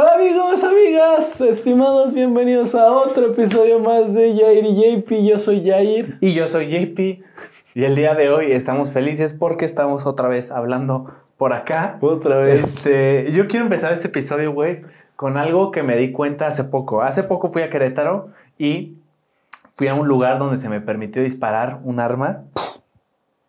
Hola amigos, amigas, estimados, bienvenidos a otro episodio más de Jair y JP. Yo soy Jair. Y yo soy JP. Y el día de hoy estamos felices porque estamos otra vez hablando por acá. Otra vez. Este, yo quiero empezar este episodio, güey, con algo que me di cuenta hace poco. Hace poco fui a Querétaro y fui a un lugar donde se me permitió disparar un arma,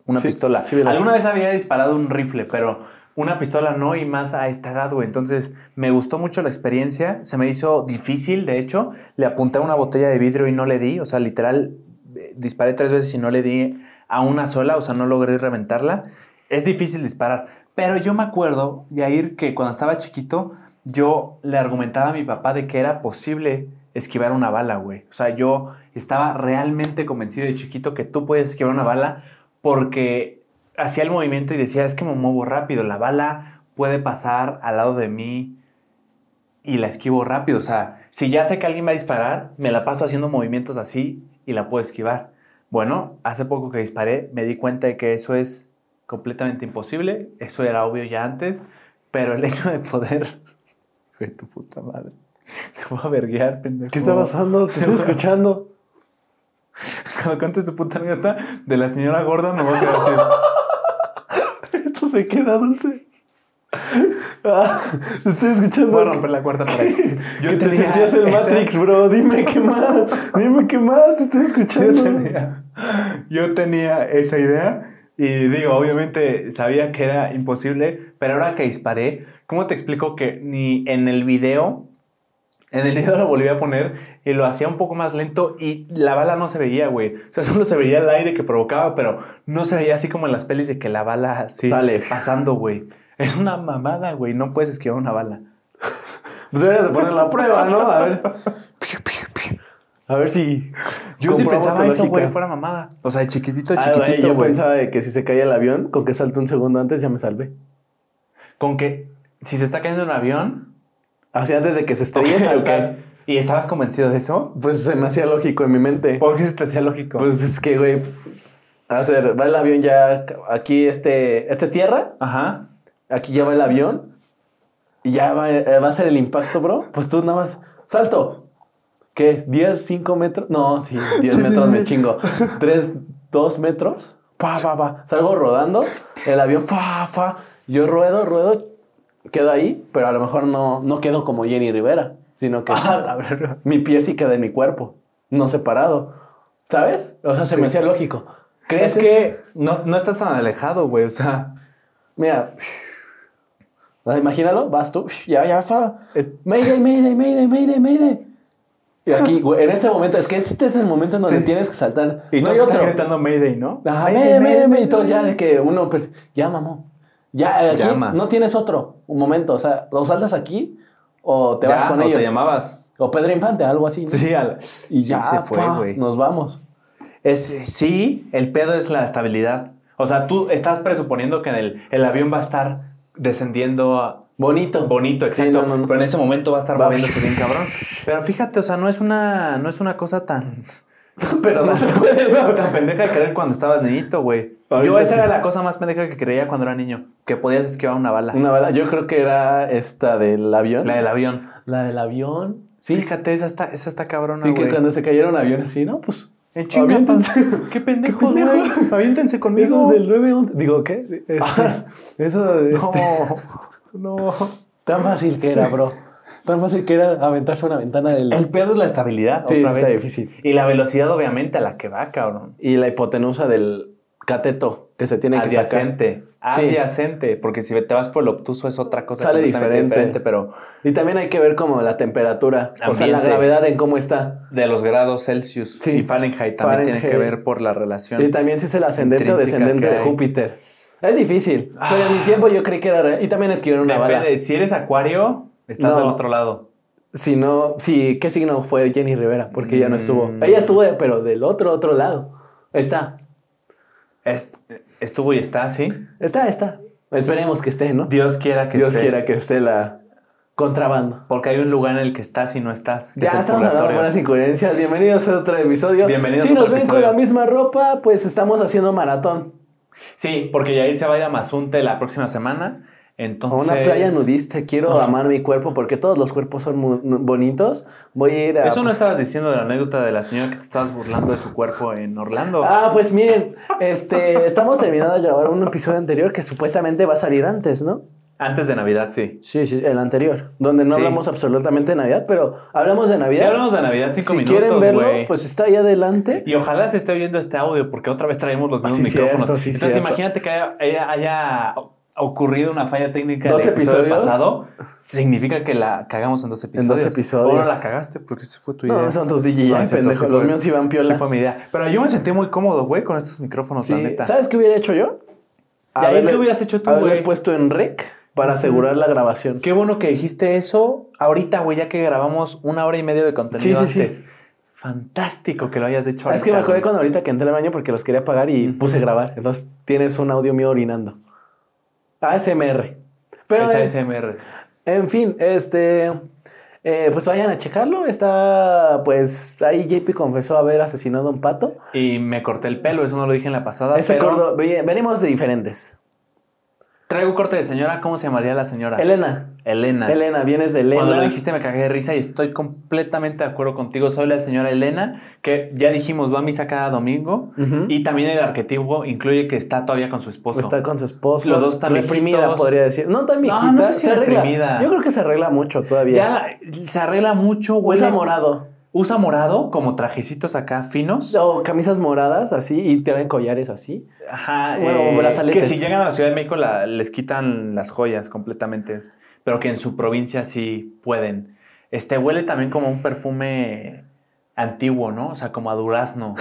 una Sí, pistola. sí Alguna vez había disparado un rifle, pero una pistola no y más a esta edad, güey. Entonces me gustó mucho la experiencia. Se me hizo difícil, de hecho. Le apunté a una botella de vidrio y no le di. O sea, literal, eh, disparé tres veces y no le di a una sola. O sea, no logré reventarla. Es difícil disparar. Pero yo me acuerdo, Yair, que cuando estaba chiquito, yo le argumentaba a mi papá de que era posible esquivar una bala, güey. O sea, yo estaba realmente convencido de chiquito que tú puedes esquivar una bala porque hacía el movimiento y decía, es que me muevo rápido, la bala puede pasar al lado de mí y la esquivo rápido. O sea, si ya sé que alguien va a disparar, me la paso haciendo movimientos así y la puedo esquivar. Bueno, hace poco que disparé me di cuenta de que eso es completamente imposible. Eso era obvio ya antes, pero el hecho de poder... Hijo de tu puta madre. Te voy a verguear, pendejo. ¿Qué está pasando? Te estoy escuchando. Cuando cantes tu puta anécdota de la señora gorda, me voy a quedar así. Esto se queda dulce. Ah, te estoy escuchando. Voy a romper la cuarta pared. Yo te sentías el esa- Matrix, bro. Dime qué más. Dime qué más. Te estoy Yo escuchando. tenía, yo tenía esa idea y digo, obviamente sabía que era imposible, pero ahora que disparé, ¿cómo te explico que ni en el video, en el video lo volví a poner y lo hacía un poco más lento y la bala no se veía, güey. O sea, solo se veía el aire que provocaba, pero no se veía así como en las pelis de que la bala así Sale. pasando, güey. Es una mamada, güey. No puedes esquivar una bala. Pues deberías de poner la prueba, ¿no? A ver. A ver si. Yo sí pensaba eso, güey, fuera mamada. O sea, de chiquitito, Ah, chiquitito, güey, yo pensaba de que si se caía el avión, con que salte un segundo antes ya me salvé. Con que si se está cayendo un avión, Así antes de que se estrelle, Ok, saltar. ok. ¿Y estabas convencido de eso? Pues se me hacía lógico en mi mente. ¿Por qué se te hacía lógico? Pues es que, güey. A ver, va el avión ya. Aquí, este. Esta es tierra. Ajá. Aquí ya va el avión. Y ya va, eh, va a ser el impacto, bro. Pues tú nada más. ¡Salto! ¿Qué? ¿10, 5 metros? No, sí, 10 Sí, sí, metros me sí. chingo. ¿3, 2 metros? Pa, pa, pa. Salgo rodando. El avión, fa, fa. Yo ruedo, ruedo. Quedo ahí, pero a lo mejor no, no quedo como Jenny Rivera, sino que Ah, mi pie sí queda en mi cuerpo, no separado. ¿Sabes? O sea, se me hacía lógico. ¿Crees Es que no, no estás tan alejado, güey. O sea, Mira. Imagínalo, vas tú. Ya, ya, fa. eh, Mayday, mayday, mayday, mayday, mayday. Y aquí, güey, en este momento, es que este es el momento en donde Sí. tienes que saltar. y no estás otro. gritando Mayday, ¿no? Ajá, mayday, mayday, mayday. Y todo ya de que uno, pues, ya, mamó. Ya, aquí Llama. no tienes otro. Un momento, o sea, o saltas aquí o te vas con o ellos. te llamabas. O Pedro Infante, algo así. ¿no? Sí, al- Y sí, ya se fue, güey. Nos vamos. Es, sí, el pedo es la estabilidad. O sea, tú estás presuponiendo que en el, el avión va a estar descendiendo a- Bonito. bonito, exacto. no, no, no. Pero en ese momento va a estar Va. moviéndose bien cabrón. Pero fíjate, o sea, no es una, no es una cosa tan... Pero no se puede. ¿no? tan pendeja de creer cuando estabas niñito, güey. Yo esa sí. era la cosa más pendeja que creía cuando era niño. Que podías esquivar una bala. Una bala. Yo creo que era esta del avión. La del avión. La del avión. Sí. Fíjate, esa está, esa está cabrona, Sí, que cuando se cayeron avión así, ¿no? Pues. En chinga. Qué pendejos, güey. pendejos. Aviéntense conmigo. Del 911. Digo, ¿qué? Este, eso, este, No, no. tan fácil que era, bro. Tan fácil que era aventarse una ventana del. El pedo es la estabilidad, Sí, otra está vez. difícil. Y la velocidad, obviamente, a la que va, cabrón. Y la hipotenusa del cateto que se tiene que sacar. Adyacente. Sí. Adyacente. Porque si te vas por el obtuso es otra cosa Sale completamente diferente. pero Y también hay que ver como la temperatura. O sea, la gravedad en cómo está. de los grados Celsius Sí. y Fahrenheit también tiene que ver por la relación. Y también si es el ascendente o descendente de. Júpiter. Es difícil. Pero en mi tiempo yo creí que era real. Y también escribieron una bala. Depende, si eres acuario, estás No. del otro lado. Si no, sí, ¿qué signo fue Jenny Rivera? Porque ella no estuvo. Mm. Ella estuvo, pero del otro, otro lado. Está. Es- estuvo y está, ¿sí? Está, está. Esperemos que esté, ¿no? Dios quiera que Dios esté. quiera que esté la contrabando. Porque hay un lugar en el que estás y no estás. Ya es estamos hablando de buenas incoherencias. Bienvenidos a otro episodio. Bienvenidos Si a nos otro ven episodio. con la misma ropa, pues estamos haciendo maratón. Sí, porque Yair se va a ir a Mazunte la próxima semana. A Entonces. una playa nudista, quiero Ah. amar mi cuerpo porque todos los cuerpos son bonitos. Voy a ir a. Eso no pues, estabas diciendo de la anécdota de la señora que te estabas burlando de su cuerpo en Orlando. Ah, pues miren, este, estamos terminando de grabar un episodio anterior que supuestamente va a salir antes, ¿no? Antes de Navidad, sí. Sí, sí, el anterior, donde no Sí. hablamos absolutamente de Navidad, pero hablamos de Navidad. Si hablamos de Navidad, cinco si minutos, quieren verlo, pues está ahí adelante. Y ojalá se esté oyendo este audio, porque otra vez traemos los Ah, mismos sí, micrófonos. cierto, sí, Entonces, cierto. imagínate que haya, haya- haya ocurrido una falla técnica Dos en episodio episodios. pasado. Significa que la cagamos en dos episodios. episodios. O no la cagaste porque ese fue tu idea. No, son tus DJ, No, pendejo. sí Los fue- míos iban Sí piola. fue mi idea. Pero yo me sentí muy cómodo, güey, con estos micrófonos, Sí, la neta. ¿Sabes qué hubiera hecho yo? ¿Y ahí qué hubieras hecho tú, güey? puesto en rec para asegurar la grabación. Qué bueno que dijiste eso ahorita, güey, ya que grabamos una hora y media de contenido Sí, sí, sí. antes. Fantástico que lo hayas hecho es que me acordé güey. cuando ahorita que entré al baño porque los quería pagar y Ujú. puse grabar. Entonces tienes un audio mío orinando. ASMR. Pero Es en, ASMR. en fin, este. eh, pues vayan a checarlo. Está. Pues ahí JP confesó haber asesinado a un pato. Y me corté el pelo, eso no lo dije en la pasada. Ese pero venimos de diferentes. Traigo corte de señora, ¿cómo se llamaría la señora? Elena. Elena. Elena, vienes de Elena. Cuando lo dijiste me cagué de risa y estoy completamente de acuerdo contigo. Soy la señora Elena, que ya dijimos, va a misa cada domingo. Y también el arquetipo incluye que está todavía con su esposo. Está con su esposo. Los dos están reprimida, viejitos. podría decir. No tan No, viejita. no sé si se arregla. reprimida. Yo creo que se arregla mucho todavía. Ya se arregla mucho, güey. Usa morado. Usa morado, como trajecitos acá finos. O camisas moradas así y traen collares así. Ajá. Bueno, eh, brazaletes. que si llegan a la Ciudad de México la- les quitan las joyas completamente. Pero que en su provincia sí pueden. Este huele también como un perfume antiguo, ¿no? O sea, como a durazno.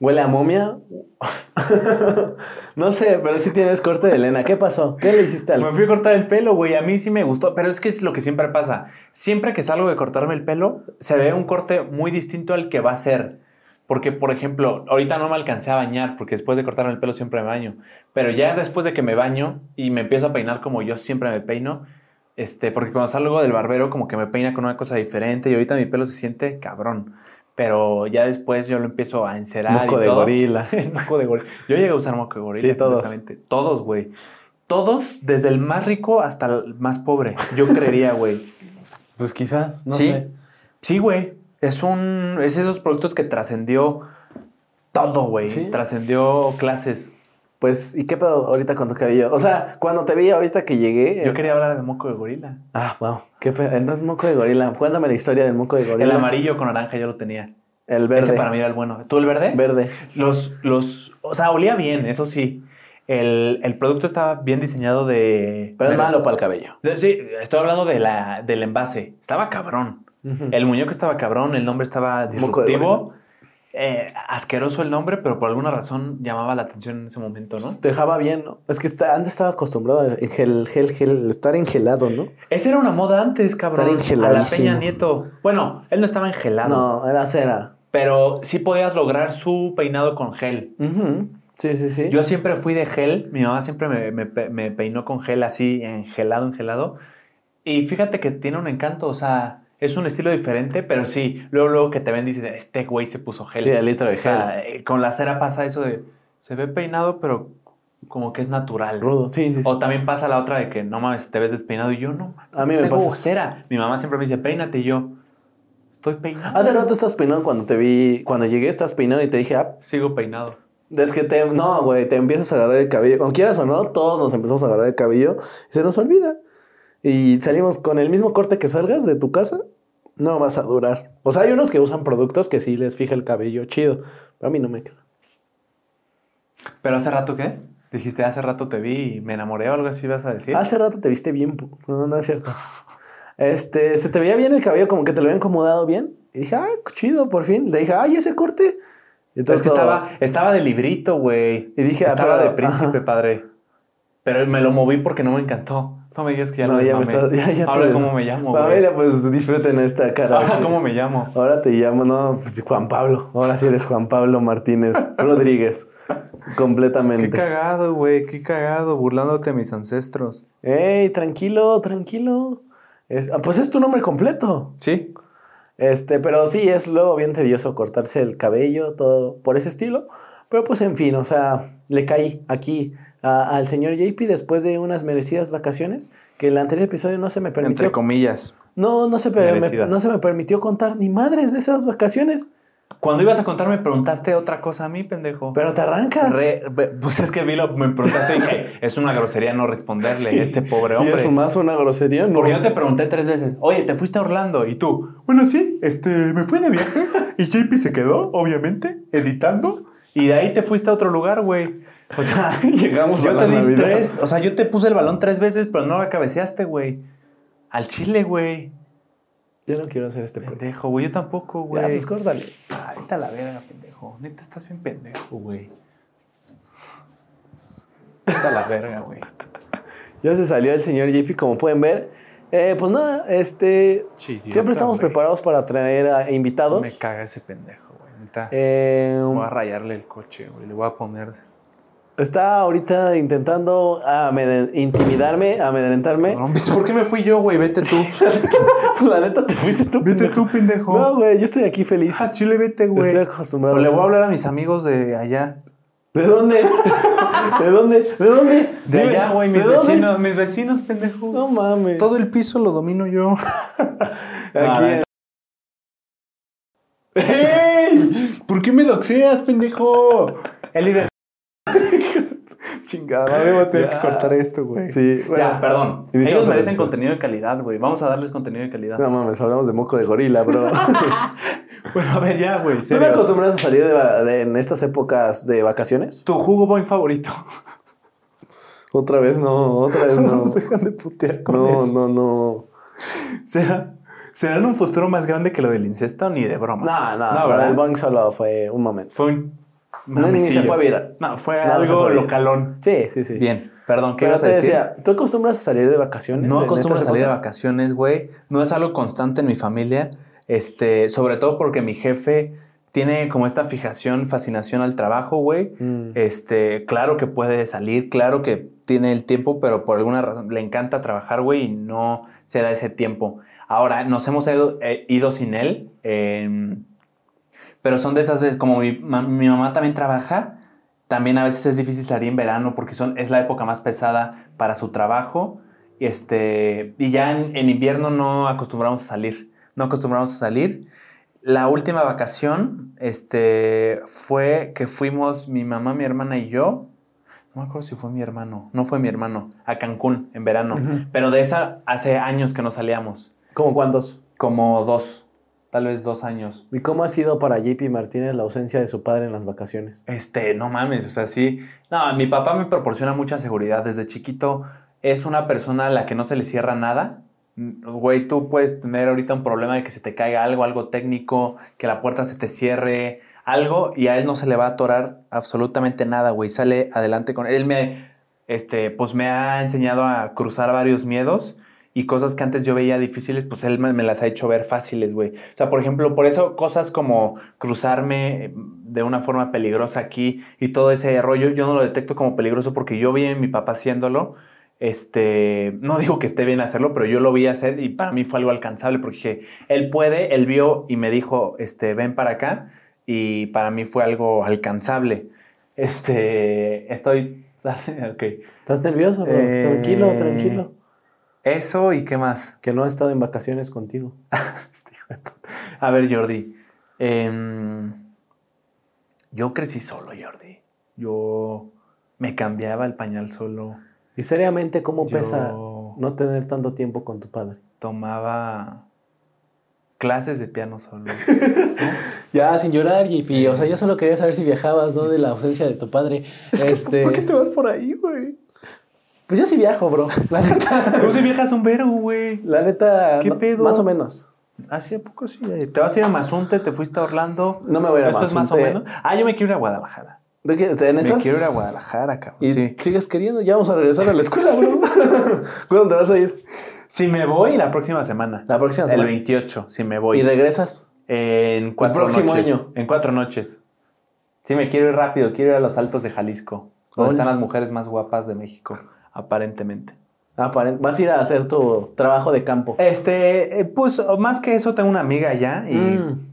Huele a momia. no sé, pero sí tienes corte de Elena. ¿Qué pasó? ¿Qué le hiciste al Me fui a cortar el pelo, güey. A mí sí me gustó, pero es que es lo que siempre pasa. Siempre que salgo de cortarme el pelo, se ve un corte muy distinto al que va a ser. Porque, por ejemplo, ahorita no me alcancé a bañar, porque después de cortarme el pelo siempre me baño. Pero ya después de que me baño y me empiezo a peinar como yo siempre me peino, este, porque cuando salgo del barbero como que me peina con una cosa diferente y ahorita mi pelo se siente cabrón. Pero ya después yo lo empiezo a encerar moco y de todo. gorila? moco de gorila. Yo llegué a usar moco de gorila. Sí, todos. Todos, güey. Todos, desde el más rico hasta el más pobre. Yo creería, güey. Pues quizás, no sí. sé. Sí, güey. Es un. Es esos productos que trascendió todo, güey. Sí. Trascendió clases. Pues, ¿y qué pedo ahorita con tu cabello? O sea, cuando te vi ahorita que llegué. Yo eh, quería hablar de moco de gorila. Ah, wow. ¿Qué pedo? Entonces, moco de gorila. Cuéntame la historia del moco de gorila. El amarillo con naranja yo lo tenía. El verde. Ese para mí era el bueno. ¿Tú el verde? Verde. Los, los, o sea, olía bien, eso sí. El, el producto estaba bien diseñado de. Pero es malo para el cabello. sí, estoy hablando de la, del envase. Estaba cabrón. El muñeco estaba cabrón, el nombre estaba Moco de disruptivo. Eh, asqueroso el nombre, pero por alguna razón llamaba la atención en ese momento, ¿no? Te dejaba bien, ¿no? Es que está- antes estaba acostumbrado a gel, gel, gel, estar engelado, ¿no? Esa era una moda antes, cabrón. Estar A la. Peña Nieto. Bueno, él no estaba engelado, No, era cera. pero sí podías lograr su peinado con gel. Sí, sí, sí. Yo siempre fui de gel. Mi mamá siempre me, me peinó con gel así, engelado, engelado. Y fíjate que tiene un encanto, o sea, es un estilo diferente, pero sí, luego, luego que te ven, dices, este güey se puso gel. Sí, el litro de O sea, eh, con la cera pasa eso de, se ve peinado, pero como que es natural. Rudo. Sí, sí, sí. O también pasa la otra de que no mames, te ves despeinado y yo no. mames, A mí me pasa. cera. Mi mamá siempre me dice, peínate y yo. Estoy peinado. Hace rato estás peinado cuando te vi, cuando llegué estás peinado y te dije, ah, Sigo peinado. es que te, no, güey, te empiezas a agarrar el cabello. Como quieras o no, todos nos empezamos a agarrar el cabello y se nos olvida. Y salimos con el mismo corte que salgas de tu casa, no vas a durar. O sea, hay unos que usan productos que sí les fija el cabello chido, pero a mí no me queda. Pero hace rato, ¿qué? Dijiste, hace rato te vi y me enamoré o algo así vas a decir. Hace rato te viste bien, no, no es cierto. Este, se te veía bien el cabello, como que te lo había acomodado bien. Y dije, ah, chido, por fin. Le dije, ay, ese corte. Y es que todo- estaba, estaba de librito, güey. Y dije, ah, estaba pero- de príncipe, ajá. padre. Pero me lo moví porque no me encantó. No me digas que ya No, ya me estás- ya- ya te- Ahora, ¿cómo me llamo, güey? Familia, pues disfruten esta cara. Ahora, ¿cómo me llamo? Ahora te llamo, no, pues Juan Pablo. Ahora sí eres Juan Pablo Martínez Rodríguez. Completamente. Qué cagado, güey. Qué cagado. Burlándote de mis ancestros. Ey, tranquilo, tranquilo. Es- ah, pues es tu nombre completo. Sí. Este, pero sí, es luego bien tedioso cortarse el cabello, todo por ese estilo. Pero pues en fin, o sea, le caí aquí a- al señor JP después de unas merecidas vacaciones que el anterior episodio no se me permitió. Entre comillas. No, no se, me- no se me permitió contar ni madres de esas vacaciones. Cuando ibas a contar me preguntaste otra cosa a mí, pendejo. Pero te arrancas. Re- pues es que vi lo, me preguntaste y dije, es una grosería no responderle a este pobre y hombre. eso más una grosería. No. Porque yo te pregunté tres veces, oye, ¿te fuiste a Orlando? Y tú, bueno, sí, este, me fui de viaje y JP se quedó, obviamente, editando. Y de ahí te fuiste a otro lugar, güey. O sea, Llegamos yo a la te di tres, o sea, yo te puse el balón tres veces, pero no la cabeceaste, güey. Al chile, güey. Yo no quiero hacer este. Pendejo, güey, yo tampoco, güey. Ya, pues córtale. Ay, vete a la verga, pendejo. Neta, estás bien pendejo, güey. Vete a la verga, güey. Ya se salió el señor JP, como pueden ver. Eh, pues nada, este. Siempre estamos preparados para traer a invitados. Me caga ese pendejo, güey. Neta. Eh, Voy a rayarle el coche, güey. Le voy a poner. Está ahorita intentando amedren- intimidarme, amedrentarme. Cabrón, ¿Por qué me fui yo, güey? Vete tú. La neta, te fuiste tú. Vete pendejo. tú, pendejo. No, güey, yo estoy aquí feliz. Ah, Chile, vete, güey. Estoy acostumbrado. O le voy a hablar a mis amigos de allá. ¿De dónde? ¿De dónde? ¿De dónde? De Dime, allá, güey, mis ¿de dónde? vecinos, mis vecinos, pendejo. No mames. Todo el piso lo domino yo. Aquí. Ah, ¡Ey! ¿Por qué me doxeas, pendejo? El liber- Chingada, me voy a tener Ya. que cortar esto, güey. Sí, bueno. ya, perdón. Ellos merecen contenido de calidad, güey. Vamos a darles contenido de calidad. No mames, hablamos de moco de gorila, bro. Bueno, a ver, ya, güey. ¿Tú no serios. acostumbras a salir de va- de- en estas épocas de vacaciones? Tu jugo boing favorito. Otra vez no, otra vez no. Nos dejan de putear con No, eso. no, no. ¿Será, ¿Será en un futuro más grande que lo del incesto? Ni de broma. No, no, No, no el bong solo fue un momento. Fue un. No, ni se fue viral. No, fue algo fue localón. Sí, sí, sí. Bien, perdón, ¿qué Pero ibas a te decir? decía, ¿tú acostumbras a salir de vacaciones? No acostumbro a salir de vacaciones, güey. No es algo constante en mi familia. Este, sobre todo porque mi jefe tiene como esta fijación, fascinación al trabajo, güey. Mm. Este, claro que puede salir, claro que tiene el tiempo, pero por alguna razón le encanta trabajar, güey, y no se da ese tiempo. Ahora, nos hemos ido, eh, ido sin él, eh, pero son de esas veces, como mi, ma- mi mamá también trabaja, también a veces es difícil salir en verano porque son, es la época más pesada para su trabajo. Y, este, y ya en, en invierno no acostumbramos a salir. No acostumbramos a salir. La última vacación este, fue que fuimos mi mamá, mi hermana y yo. No me acuerdo si fue mi hermano. No fue mi hermano. A Cancún en verano. Pero de esa hace años que no salíamos. ¿Cómo cuántos? Como dos. Tal vez dos años. ¿Y cómo ha sido para JP Martínez la ausencia de su padre en las vacaciones? Este, no mames, o sea, sí. No, mi papá me proporciona mucha seguridad. Desde chiquito es una persona a la que no se le cierra nada. Güey, tú puedes tener ahorita un problema de que se te caiga algo, algo técnico, que la puerta se te cierre, algo, y a él no se le va a atorar absolutamente nada, güey. Sale adelante con él. me, este, pues me ha enseñado a cruzar varios miedos y cosas que antes yo veía difíciles, pues él me, me las ha hecho ver fáciles, güey. O sea, por ejemplo, por eso cosas como cruzarme de una forma peligrosa aquí y todo ese rollo, yo no lo detecto como peligroso porque yo vi a mi papá haciéndolo. Este, no digo que esté bien hacerlo, pero yo lo vi hacer y para mí fue algo alcanzable porque dije, él puede, él vio y me dijo, este, ven para acá y para mí fue algo alcanzable. Este, estoy, ok. ¿Estás nervioso, bro? Eh, Tranquilo, tranquilo. Eso y qué más. Que no ha estado en vacaciones contigo. Este. A ver, Jordi. em, yo crecí solo, Jordi. Yo me cambiaba el pañal solo. Y seriamente, ¿cómo Yo- pesa no tener tanto tiempo con tu padre? Tomaba clases de piano solo. Ya, sin llorar, JP. O sea, yo solo quería saber si viajabas, ¿no? De la ausencia de tu padre. este, te vas por ahí, güey? Pues yo sí viajo, bro. La neta. Tú sí viajas un vergo, güey. La neta. ¿Qué no- pedo? Más o menos. ¿Hace poco sí? Te vas a ir a Mazunte, te fuiste a Orlando. No me voy a ir a ¿Esto es más o Mazunte. menos? Ah, yo me quiero ir a Guadalajara. ¿De qué? ¿En Me estas? quiero ir a Guadalajara, cabrón. ¿Y Sí. sigues queriendo? Ya vamos a regresar a la escuela, bro. ¿Cuándo te vas a ir? Si me voy, la próxima semana. La próxima El semana. 28, si me voy. ¿Y regresas? En cuatro próximo noches. año. En cuatro noches. Sí, me quiero ir rápido. Quiero ir a los altos de Jalisco. Donde están las mujeres más guapas de México, aparentemente. Aparen- Vas a ir a hacer tu trabajo de campo. Este, eh, pues más que eso, tengo una amiga allá y Mm.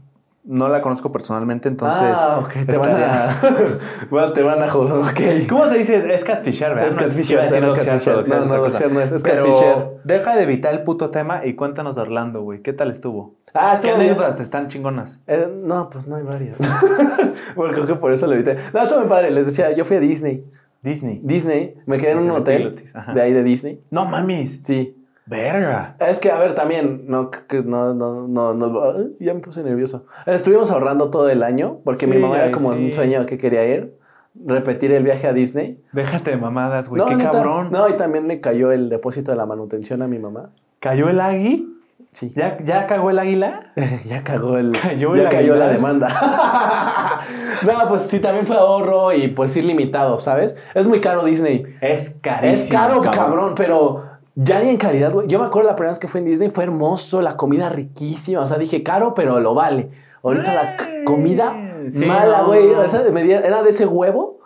no la conozco personalmente, entonces. ah, ok, te van a. bueno, te van a joder, ok. ¿Cómo se dice? Es catfisher, ¿verdad? Es catfisher, no, catfisher. No, es, es Pero catfisher. Deja de evitar el puto tema y cuéntanos de Orlando, güey. ¿Qué tal estuvo? Ah, ¿Qué estuvo bien. anécdotas te están chingonas? Eh, no, pues no hay varias. bueno, creo que por eso lo evité. No, estuvo muy padre. Les decía, yo fui a Disney. Disney. Disney, me quedé en un hotel de ahí de Disney. No mames. Sí. Verga. Es que, a ver, también, no, no, no, no, no, ya me puse nervioso. Estuvimos ahorrando todo el año porque mi mamá era como un sueño que quería ir, repetir el viaje a Disney. Déjate de mamadas, güey. Qué neta, cabrón. No, y también me cayó el depósito de la manutención a mi mamá. ¿Cayó el agui? Sí. ¿Ya, ¿Ya cagó el águila? ya cagó el. Cayó ya cayó la demanda. no, pues sí, también fue ahorro y pues ir limitado, ¿sabes? Es muy caro Disney. Es carísimo. Es caro, cabrón. pero ya ni en calidad, güey. Yo me acuerdo la primera vez que fui en Disney, fue hermoso, la comida riquísima. O sea, dije caro, pero lo vale. Ahorita la comida sí, mala, no. güey. O sea, me di- era de ese huevo,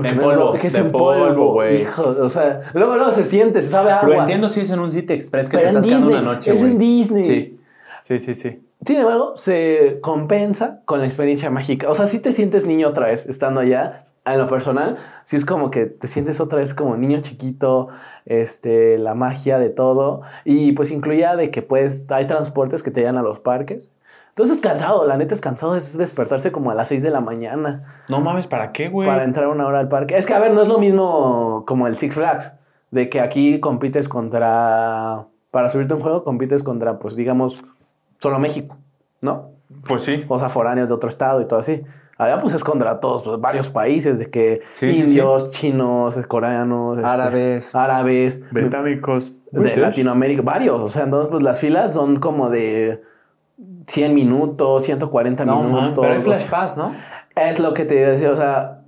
pero De que, no polvo, es, lo- que es de en polvo, güey. Hijo, o sea, luego, luego se siente, se sabe agua. Lo entiendo si es en un City Express que Pero te estás quedando una noche, es güey. en Disney. Sí. Sí, sí, sí. Sin embargo, se compensa con la experiencia mágica. O sea, si te sientes niño otra vez estando allá. En lo personal, sí es como que te sientes otra vez como niño chiquito, este, la magia de todo. Y pues incluía de que pues hay transportes que te llevan a los parques. Entonces es cansado, la neta es cansado, es despertarse como a las 6 de la mañana No mames, ¿para qué, güey? para entrar una hora al parque. Es que, a ver, no es lo mismo como el Six Flags, de que aquí compites contra, para subirte a un juego, compites contra, pues digamos, solo México, ¿no? Pues sí. o sea, foráneos de otro estado y todo así. Allá pues es contra todos, pues, varios países, de que Sí, sí, indios, chinos, coreanos, este, Árabes. árabes, Británicos. de Latinoamérica, varios. O sea, entonces pues las filas son como de 100 minutos, 140 No, man, minutos. pero hay Flash Pass, ¿no? es lo que te iba a decir, o sea,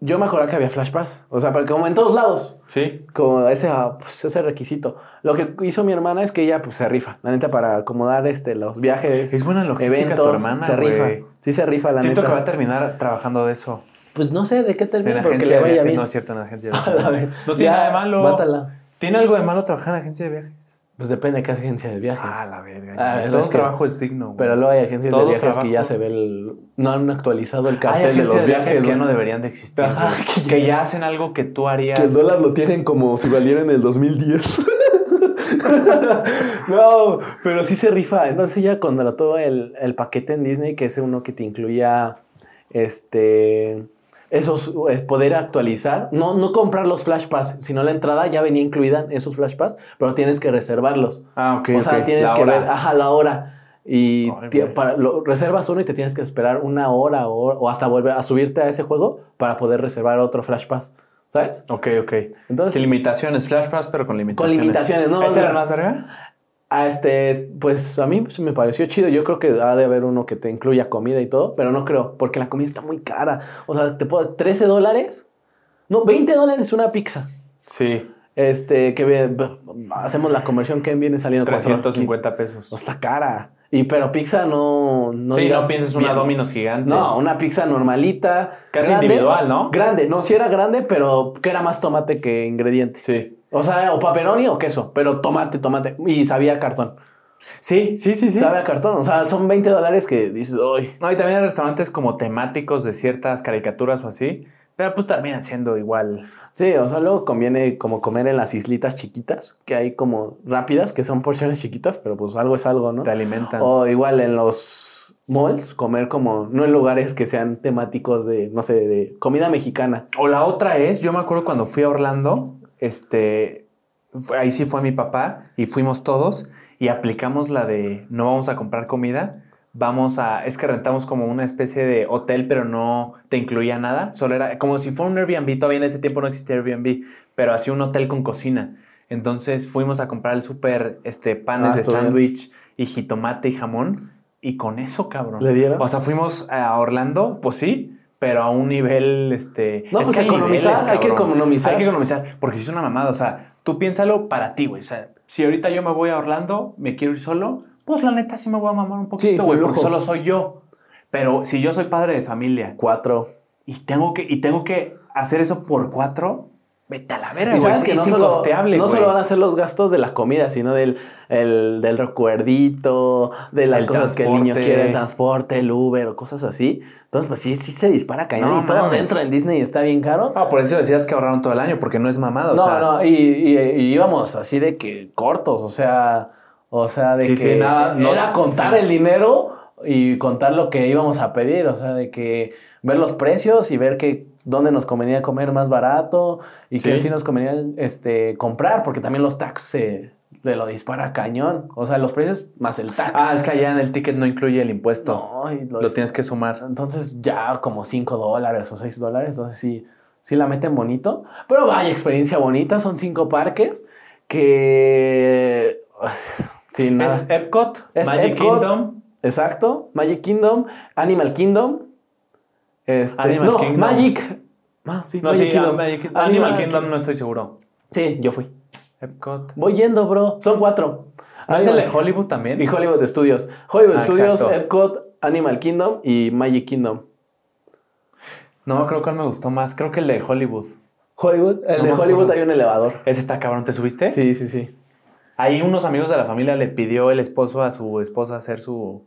yo me acuerdo que había Flash Pass, o sea, pero como en todos lados. Sí. Como ese, ah, pues, ese requisito. Lo que hizo mi hermana es que ella pues se rifa. La neta, para acomodar este, los viajes. Es buena logística eventos, tu hermana, Se rifa. Sí se rifa, la Siento neta. que va a terminar trabajando de eso. Pues no sé de qué termina, porque agencia le de vaya bien. No es cierto, en agencia de la viajes. No tiene Ya, nada de malo. Mátala. ¿Tiene algo de malo trabajar en agencia de viajes? Pues depende de qué agencia de viajes. Ah, la verga. Ah, es Todo que- trabajo es digno. güey. Pero luego hay agencias Todo de viajes que ya se ve el... No han actualizado el Hay cartel de agencias los de viajes. viajes que ya ¿no? deberían de existir. Ajá, güey. que ya- que ya hacen algo que tú harías. Que el dólar lo tienen como si valiera en el 2010. no, pero sí se rifa. Entonces ella contrató el, el paquete en Disney, que es uno que te incluía este esos es poder actualizar, no, no comprar los flash pass, sino la entrada ya venía incluida en esos flash pass, pero tienes que reservarlos. Ah, ok. o sea, tienes La que hora. ver, ajá, la hora. Y para, lo, reservas uno y te tienes que esperar una hora o, o hasta volver a subirte a ese juego para poder reservar otro flash pass. ¿Sabes? Ok, ok. Entonces, Sin limitaciones, Flash Pass, pero con limitaciones. limitaciones, ¿no? ¿Ese era más verga? A este, pues a mí me pareció chido. Yo creo que ha de haber uno que te incluya comida y todo, pero no creo, porque la comida está muy cara. O sea, te puedo, 13 dólares, no, 20 dólares una pizza. Sí. Este, que hacemos la conversión que viene saliendo. cuatro- 350 pesos. No está cara. Y pero pizza no, no sí, digas no pienses una bien. Domino's gigante. No, una pizza normalita. Casi individual, ¿no? Grande, no, sí era grande, pero que era más tomate que ingrediente. Sí. O sea, o pepperoni o queso, pero tomate, tomate. Y sabía cartón. Sí, sí, sí, sí. Sabe a cartón. O sea, son 20 dólares que dices, uy. No, y también hay restaurantes como temáticos de ciertas caricaturas o así. Pero pues terminan siendo igual. Sí, o sea, luego conviene como comer en las islitas chiquitas, que hay como rápidas, que son porciones chiquitas, pero pues algo es algo, ¿no? Te alimentan. O igual en los malls, comer como, no en lugares que sean temáticos de, no sé, de comida mexicana. O la otra es, yo me acuerdo cuando fui a Orlando, este, ahí sí fue mi papá y fuimos todos y aplicamos la de no vamos a comprar comida, vamos a, es que rentamos como una especie de hotel, pero no te incluía nada, solo era como si fuera un Airbnb, todavía en ese tiempo no existía Airbnb, pero así un hotel con cocina. Entonces fuimos a comprar el súper, este, panes Ah, de sándwich y jitomate y jamón y con eso, cabrón. ¿Le dieron? O sea, fuimos a Orlando, pues sí, pero a un nivel, este... No, es pues que hay economizar, hay que economizar. Hay que economizar, porque si es una mamada, o sea, tú piénsalo para ti, güey. O sea, si ahorita yo me voy a Orlando, me quiero ir solo, pues la neta sí me voy a mamar un poquito, güey, porque solo soy yo. Pero si yo soy padre de familia Cuatro. y tengo que, y tengo que hacer eso por cuatro, Vete a la verga, güey. que no, solo, no van a ser los gastos de la comida, sino del, el- del recuerdito, de las El cosas que el niño quiere, el transporte, el Uber o cosas así. Entonces, pues sí, sí se dispara cañón. No y todo dentro del Disney está bien caro. Ah, por eso decías que ahorraron todo el año, porque no es mamada, o no, sea. no, y, y- y íbamos así de que cortos, o sea, o sea, de Sí, que sí, nada, no- era contar sí. el dinero y contar lo que íbamos a pedir, o sea, de que ver los precios y ver que dónde nos convenía comer más barato y que Sí. sí nos convenía este, comprar, porque también los tax se le lo dispara cañón, o sea, los precios más el tax. Ah, es que allá en el ticket no incluye el impuesto. No, y lo Lo tienes que sumar. entonces ya como 5 dólares o 6 dólares, entonces sí, sí la meten bonito. Pero vaya experiencia bonita, son cinco parques que... Sin nada. Es Epcot, Es Magic Epcot. Kingdom. Exacto, Magic Kingdom, Animal Kingdom. Este, Animal no, Kingdom. Magic. Ah, sí, No, Magic sí, Kingdom. Animal, Kingdom no estoy seguro. Sí, yo fui. Epcot. Voy yendo, bro. Son cuatro. ¿No es el de Hollywood también? Y Hollywood Studios. Hollywood Ah, Studios, exacto. Epcot, Animal Kingdom y Magic Kingdom. No, creo que me gustó más. Creo que el de Hollywood. Hollywood, el No de Hollywood hay un elevador. Ese está cabrón, ¿te subiste? Sí, sí, sí. Ahí unos amigos de la familia le pidió el esposo a su esposa hacer su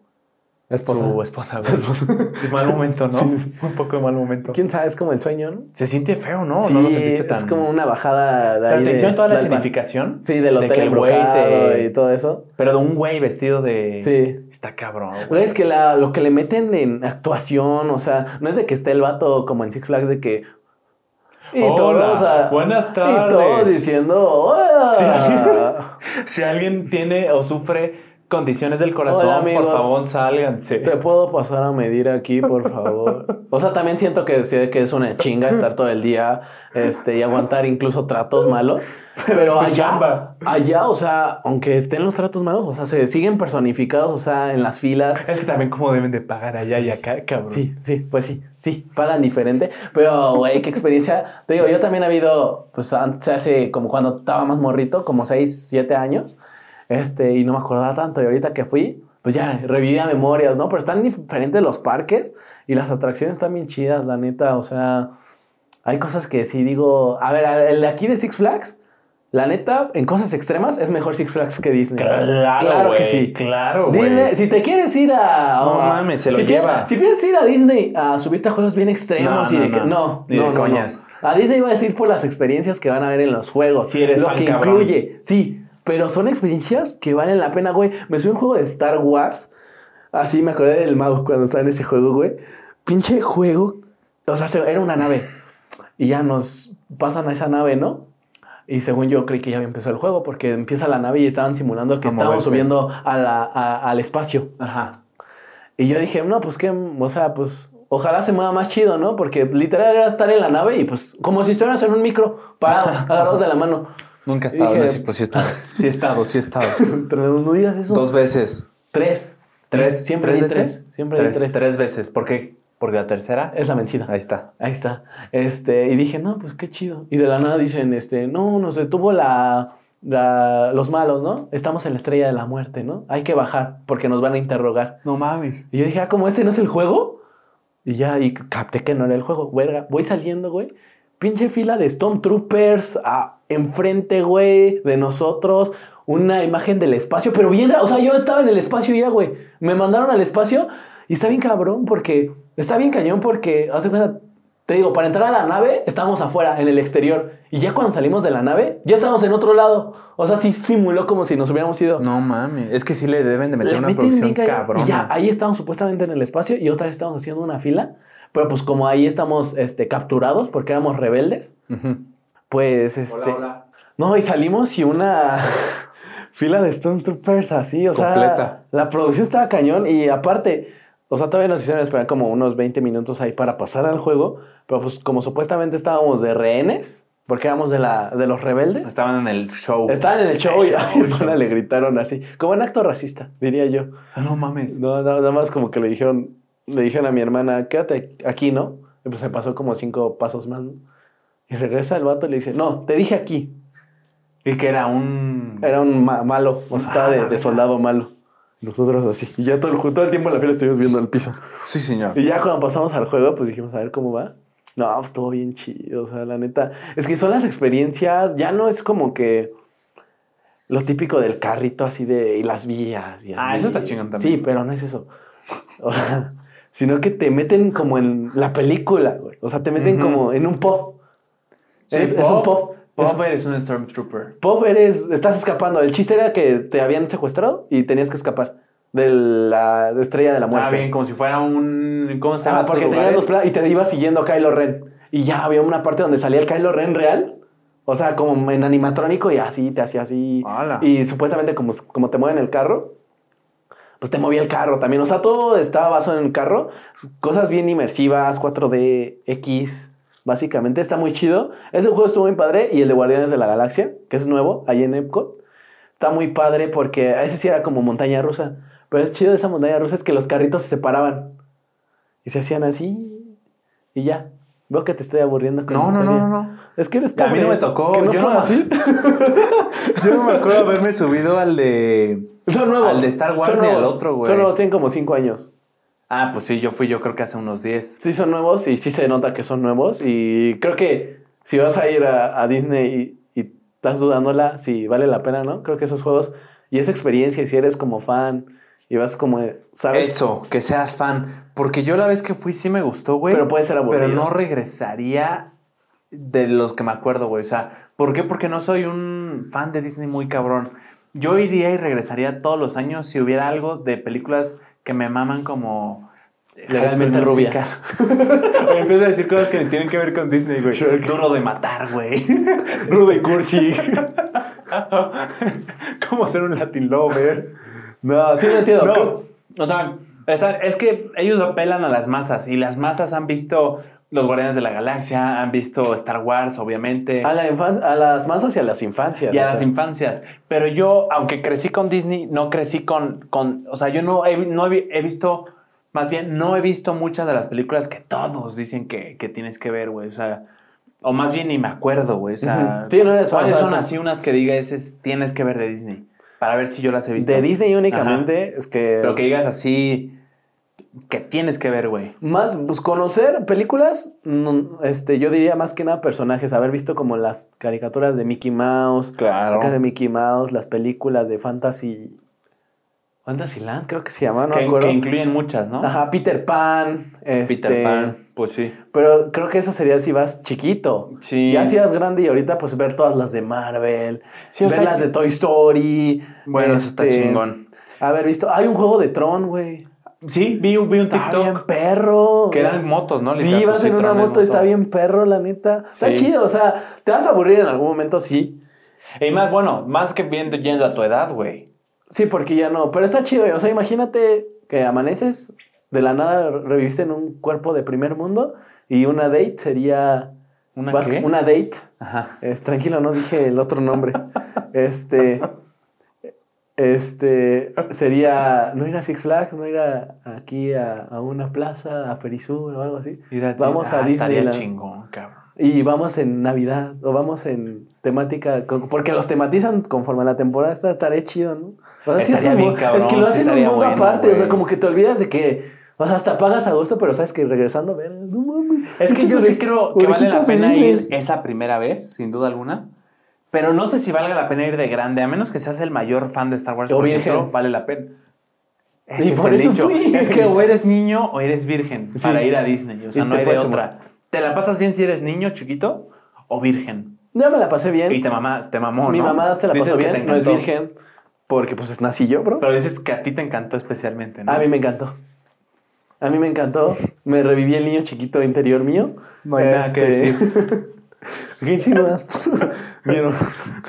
Esposa. Su esposa, güey. De mal momento, ¿no? Un poco de mal momento. ¿Quién sabe? Es como el sueño, ¿no? Se siente feo, ¿no? sí, no lo sentiste tan. es como una bajada de Pero ahí te de hicieron toda la significación. Sí, del de hotel que el güey te- y todo eso. Pero de un güey vestido de. Sí. Está cabrón. Güey, es que la- lo que le meten en actuación, o sea, no es de que esté el vato como en Six Flags de que... Y Hola, todos, buenas Y todos tardes. diciendo, hola. Si alguien tiene o sufre condiciones del corazón, Hola, amigo. por favor, sálganse. ¿Te puedo pasar a medir aquí, por favor? O sea, también siento que, que es una chinga estar todo el día este, y aguantar incluso tratos malos. Pero allá, allá, o sea, aunque estén los tratos malos, o sea, se siguen personificados, o sea, en las filas. Es que también como deben de pagar allá y acá, cabrón. Sí, sí, pues sí, sí, pagan diferente. Pero, güey, qué experiencia. Te digo, yo también he habido, pues antes, hace como cuando estaba más morrito, como 6, 7 años, este, y no me acordaba tanto. Y ahorita que fui, pues ya revivía memorias, ¿no? Pero están diferentes los parques y las atracciones están bien chidas, la neta. O sea, hay cosas que sí digo, a ver, el de aquí de Six Flags. La neta, en cosas extremas es mejor Six Flags que Disney. Claro, que güey, sí. claro. Disney, si te quieres ir a. No a- mames, se lo si lleva. Si piensas ir a Disney a subirte a juegos bien extremos No, y de no, que. no. No, Ni no, de no, no. coñas. A Disney vas a ir por las experiencias que van a ver en los juegos. Si eres Lo fan, que cabrón. incluye. Sí, pero son experiencias que valen la pena, güey. Me subí un juego de Star Wars. Así me acordé del mago cuando estaba en ese juego, güey. Pinche juego. O sea, se- era una nave. Y ya nos pasan a esa nave, ¿no? Y según yo creí que ya había empezado el juego porque empieza la nave y estaban simulando que estábamos subiendo a la- a- al espacio. Ajá. Y yo dije, no, pues qué, o sea, pues ojalá se mueva más chido, ¿no? Porque literal era estar en la nave y pues como si estuvieras en un micro, parados, agarrados de la mano. Nunca he estado, dije- no es cierto, sí he estado. Sí he estado, sí he estado. Pero no digas eso. Dos veces. Tres. ¿Tres? Siempre ¿Tres veces? tres. Siempre tres, tres. tres veces. ¿Por qué? Porque la tercera. Es la vencida. Ahí está. Ahí está. Este, y dije, no, pues qué chido. Y de la nada dicen, este, no, nos detuvo la, la- los malos, ¿no? Estamos en la estrella de la muerte, ¿no? Hay que bajar porque nos van a interrogar. No mames. Y yo dije, ah, como este no es el juego. Y ya, y capté que no era el juego. Verga, voy saliendo, güey. Pinche fila de Stormtroopers ah, enfrente, güey, de nosotros. Una imagen del espacio, pero bien, o sea, yo estaba en el espacio ya, güey. Me mandaron al espacio y está bien cabrón porque, está bien cañón porque, hace cuenta, te digo, para entrar a la nave estábamos afuera, en el exterior. Y ya cuando salimos de la nave, ya estábamos en otro lado. O sea, sí simuló como si nos hubiéramos ido. No mames. Es que sí le deben de meter Le una meten producción cabrona. Y ya, ahí estamos supuestamente en el espacio y otra vez estamos haciendo una fila. Pero pues como ahí estamos este, capturados porque éramos rebeldes, pues este... No, y salimos y una fila de Stormtroopers así, o sea... Completa. La producción estaba cañón y aparte, o sea, todavía nos hicieron esperar como unos 20 minutos ahí para pasar al juego, pero pues como supuestamente estábamos de rehenes, porque éramos de, la, de los rebeldes, Estaban en el show. estaban en el show y a le gritaron así, como en acto racista, diría yo. No mames. No, no, nada más como que le dijeron, le dijeron a mi hermana, quédate aquí, ¿no? Y pues se pasó como cinco pasos más, ¿no? Y regresa el vato y le dice, no, te dije aquí. Y que era un. Era un ma- malo, o sea, estaba de, soldado malo. Nosotros así. Y ya todo el, todo el tiempo en la fila estuvimos viendo el piso. Sí, señor. Y ya cuando pasamos al juego, pues dijimos, a ver cómo va. No, pues, estuvo bien chido, o sea, la neta. Es que son las experiencias, ya no es como que lo típico del carrito así de y las vías y así. Ah, eso está chingón también. Sí, pero no es eso. O sea, sino que te meten como en la película, güey. O sea, te meten como en un pop. Sí, es, es Pop, un pop. Es- Pop eres un Stormtrooper. Pop eres, estás escapando. El chiste era que te habían secuestrado y tenías que escapar de la estrella de la muerte. Ah, bien, como si fuera un. ¿Cómo se llama? Ah, estos porque tenías los y te iba siguiendo Kylo Ren. Y ya había una parte donde salía el Kylo Ren real. O sea, como en animatrónico y así, te hacía así. Y supuestamente como, como te mueven el carro, pues te movía el carro también. O sea, todo estaba basado en el carro. Cosas bien inmersivas, 4D, X. Básicamente está muy chido. Ese juego estuvo muy padre. Y el de Guardianes de la Galaxia, que es nuevo, ahí en Epcot. Está muy padre porque ese sí era como montaña rusa. Pero es chido de esa montaña rusa es que los carritos se separaban. Y se hacían así. Y ya. Veo que te estoy aburriendo con No, no, no, no, no. Es que eres A mí pobre. no me tocó. ¿Que no yo, no yo no me acuerdo haberme subido al de. Son nuevos. Al de Star Wars ni al otro, güey. Son nuevos, tienen como cinco años. Ah, pues sí, yo fui, yo creo que hace unos 10. Sí, son nuevos y sí se nota que son nuevos. Y creo que si vas a ir a, a Disney y, y estás dudándola, si vale la pena, ¿no? Creo que esos juegos y esa experiencia, y si eres como fan y vas como, ¿sabes? Eso, que seas fan. Porque yo la vez que fui sí me gustó, güey. Pero puede ser aburrido. Pero no regresaría de los que me acuerdo, güey. O sea, ¿por qué? Porque no soy un fan de Disney muy cabrón. Yo iría y regresaría todos los años si hubiera algo de películas que me maman como... Legalmente High School rubia. Empiezo a decir cosas que tienen que ver con Disney, güey. Duro de matar, güey. Rudo y cursi. ¿Cómo ser un Latin lover? no, sí entiendo. No, Creo- o sea, está- es que ellos apelan a las masas y las masas han visto Los Guardianes de la Galaxia, han visto Star Wars, obviamente, A, la a las masas y a las infancias. y a las infancias. Pero yo, aunque crecí con Disney, no crecí con, con o sea, yo no he, no he, he visto, más bien, no he visto muchas de las películas que todos dicen que, que tienes que ver, güey, o sea... O más bien ni me acuerdo, güey. O sea. Sí, no eres ¿cuáles son así unas que digas es, tienes que ver de Disney? Para ver si yo las he visto. De Disney únicamente es que... Pero que digas así que tienes que ver, güey. Más, pues conocer películas, no, este, yo diría más que nada personajes, haber visto como las caricaturas de Mickey Mouse, Claro. acá de Mickey Mouse, las películas de Fantasy, Fantasyland creo que se llama, no que, me acuerdo. que incluyen muchas, ¿no? Ajá, Peter Pan, este, Peter Pan, pues sí. Pero creo que eso sería si vas chiquito. Sí. Ya si vas grande y ahorita pues ver todas las de Marvel, Sí, o ver sea, las de Toy Story. Bueno, eso está este, chingón. Haber visto, hay un juego de Tron, güey. Sí, vi, un- vi un Está bien TikTok perro. que eran motos, ¿no? Sí, vas en una moto, está bien perro, la neta. Está Sí. chido, o sea, te vas a aburrir en algún momento, sí. Y más, bueno, más que viendo yendo a tu edad, güey. Sí, porque ya no. Pero está chido, o sea, imagínate que amaneces, de la nada reviviste en un cuerpo de primer mundo y una date sería. ¿Una vas- qué? Una date. Ajá. Es, tranquilo, no dije el otro nombre. este. Este sería no ir a Six Flags, no ir a- aquí a, a una plaza, a Perisur o algo así. Ir a- Vamos a ah, Estaría Disneyland. chingón, cabrón. Y vamos en Navidad o vamos en temática, porque los tematizan conforme a la temporada, está estaré chido, ¿no? O sea, sí es, Estaría un bien, mu- cabrón, es que lo hacen un estaría mundo bueno, aparte, o sea, como que te olvidas de que, o sea, hasta pagas a gusto, pero sabes que regresando, ver, no mames. Es que yo sí creo que vale la pena ir esa primera vez, sin duda alguna. Pero no sé si valga la pena ir de grande, a menos que seas el mayor fan de Star Wars. O virgen. ejemplo, vale la pena. Y es por el eso dicho. Es que o eres niño o eres virgen Sí. para ir a Disney. O sea, Y no te hay de otra. ¿Te la pasas bien si eres niño, chiquito o virgen? Ya me la pasé bien. Y te, mamá, te mamó, Mi ¿no? mamá se la pasó te bien, no es virgen, porque pues nací yo, bro. Pero dices que a ti te encantó especialmente, ¿no? A mí me encantó. A mí me encantó. Me reviví el niño chiquito interior mío. No hay nada que decir. ¿Qué insinúas? Vieron.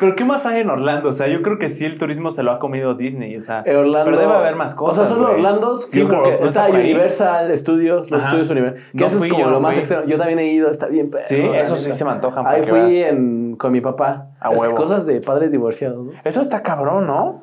Pero ¿qué más hay en Orlando? O sea, yo creo que sí el turismo se lo ha comido Disney. O sea, Eh, Orlando. pero debe haber más cosas. O sea, solo. Orlando. Sí, SeaWorld, creo que ¿no está? Universal Studios, los Ajá. estudios Universal. Que No eso es como yo lo más fui. extremo. Yo también he ido, está bien. Sí, eso sí se me antojan Ahí fui en- con mi papá. A Es huevo. Cosas de padres divorciados, ¿no? Eso está cabrón, ¿no?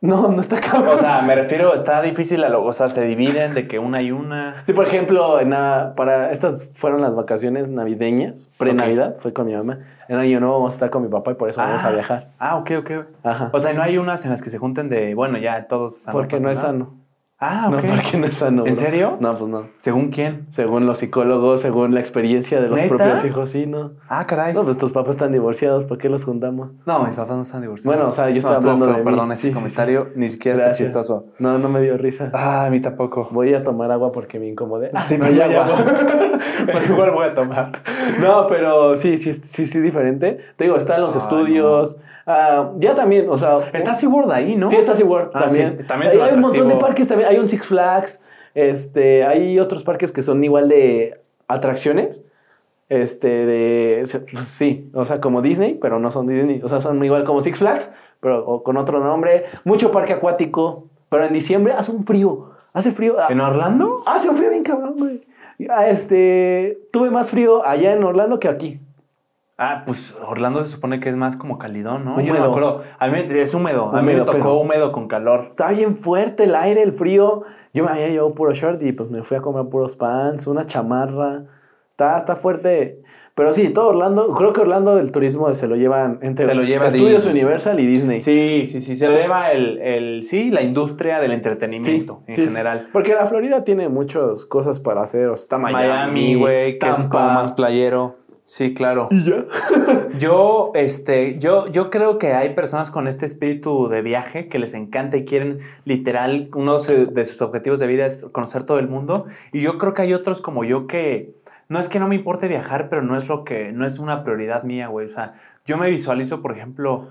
No, no está cabrón. O sea, me refiero, está difícil, a lo, o sea, se dividen de que una y una. Sí, por ejemplo, en la- para estas fueron las vacaciones navideñas, pre-Navidad, fue con mi mamá. En año nuevo vamos a estar con mi papá y por eso vamos a viajar. Ah, ok, ok. Ajá. O sea, no hay unas en las que se junten de, bueno, ya todos. sanos, Porque no pasa es sano. Ah, No, ok. porque no es sano. ¿En bro. serio? No, pues no. ¿Según quién? Según los psicólogos, según la experiencia de los ¿Neta? propios hijos, sí, no. Ah, caray. No, pues tus papás están divorciados, ¿por qué los juntamos? No, mis papás no están divorciados. Bueno, o sea, yo No, estuvo hablando feo, de mí. Perdón, ese Sí, sí, comentario ni siquiera está chistoso. No, no me dio risa. Ah, a mí tampoco. Voy a tomar agua porque me incomodé. Ah, Sí, no hay ya agua. Pero igual voy a tomar. No, pero sí, sí, sí, sí, diferente. Te digo, están los Ay, estudios. Ah, ya también, o sea. Está SeaWorld ahí, ¿no? Sí, está SeaWorld Ah, también. sí, también hay, un hay un montón de parques también. Hay un Six Flags. Este, hay otros parques que son igual de atracciones. Este, de. Sí, o sea, como Disney, pero no son Disney. O sea, son igual como Six Flags, pero con otro nombre. Mucho parque acuático. Pero en diciembre hace un frío. Hace frío. ¿En Orlando? Hace un frío bien cabrón, güey. Ah, Este, tuve más frío allá en Orlando que aquí. Ah, pues Orlando se supone que es más como calidón, ¿no? Yo no me acuerdo. A mí es húmedo. A mí me tocó pero- húmedo con calor. Estaba bien fuerte el aire, el frío. Yo me había llevado puro short y pues me fui a comer puros pants, una chamarra. Está, está fuerte. Pero sí, todo Orlando, creo que Orlando el turismo se lo llevan entre Se lo lleva Estudios. Universal y Disney. Sí, sí, sí. Se Sí. lleva el, el, sí, la industria del Sí, entretenimiento en sí, sí. general. Porque la Florida tiene muchas cosas para hacer. O sea, está Miami, Miami, güey, que es como más playero. Sí, claro. Y ya. Yo, este, yo, yo creo que hay personas con este espíritu de viaje que les encanta y quieren literal, uno de sus objetivos de vida es conocer todo el mundo. Y yo creo que hay otros como yo que no es que no me importe viajar, pero no es lo que, no es una prioridad mía, güey. O sea, yo me visualizo, por ejemplo,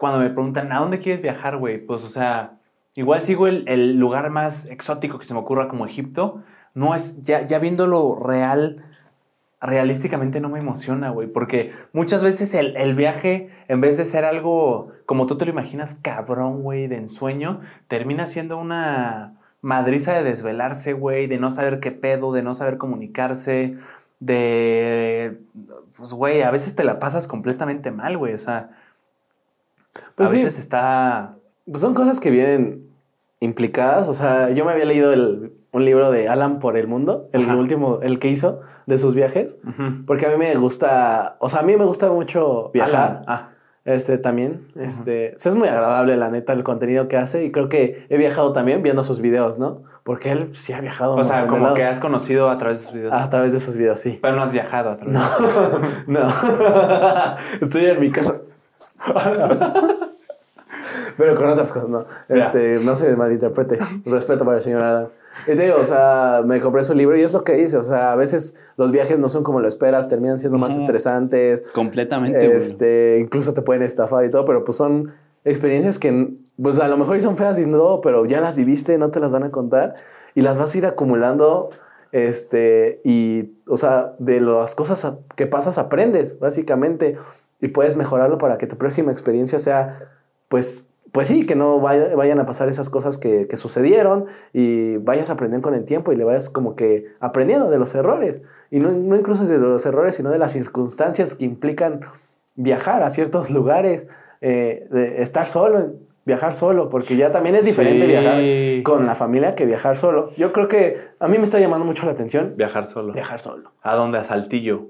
cuando me preguntan, ¿a dónde quieres viajar, güey? Pues, o sea, igual sigo el, el lugar más exótico que se me ocurra como Egipto. No es, ya, ya viéndolo real, realísticamente no me emociona, güey, porque muchas veces el, el viaje, en vez de ser algo como tú te lo imaginas, cabrón, güey, de ensueño, termina siendo una madriza de desvelarse, güey, de no saber qué pedo, de no saber comunicarse, de, pues, güey, a veces te la pasas completamente mal, güey, o sea, Pues a sí. veces está... Pues son cosas que vienen implicadas. O sea, yo me había leído el- un libro de Alan por el mundo, el Ajá. último, el que hizo de sus viajes. Porque a mí me gusta, o sea, a mí me gusta mucho viajar. Ah, Este también, este, es muy agradable la neta el contenido que hace y creo que he viajado también viendo sus videos, ¿no? Porque él sí ha viajado. o sea, como que has conocido a través de sus videos. a través de sus videos, sí. Pero no has viajado a través de No, no. Estoy en mi casa. Pero con otras cosas, no. Este, no se malinterprete. Respeto para el señor Adam. Y te digo, o sea, me compré su libro y es lo que dice. O sea, a veces los viajes no son como lo esperas, terminan siendo más estresantes. Completamente. Este, incluso te pueden estafar y todo, pero pues son experiencias que, pues a lo mejor son feas y no, pero ya las viviste, no te las van a contar y las vas a ir acumulando. Este, y, o sea, de las cosas que pasas aprendes, básicamente, y puedes mejorarlo para que tu próxima experiencia sea, pues, pues sí, que no vaya- vayan a pasar esas cosas que, que sucedieron y vayas aprendiendo con el tiempo y le vayas como que aprendiendo de los errores. Y no, no incluso de los errores, sino de las circunstancias que implican viajar a ciertos lugares, eh, de estar solo, viajar solo, porque ya también es diferente Sí. viajar con la familia que viajar solo. Yo creo que a mí me está llamando mucho la atención Viajar solo. viajar solo. ¿A dónde? ¿A Saltillo?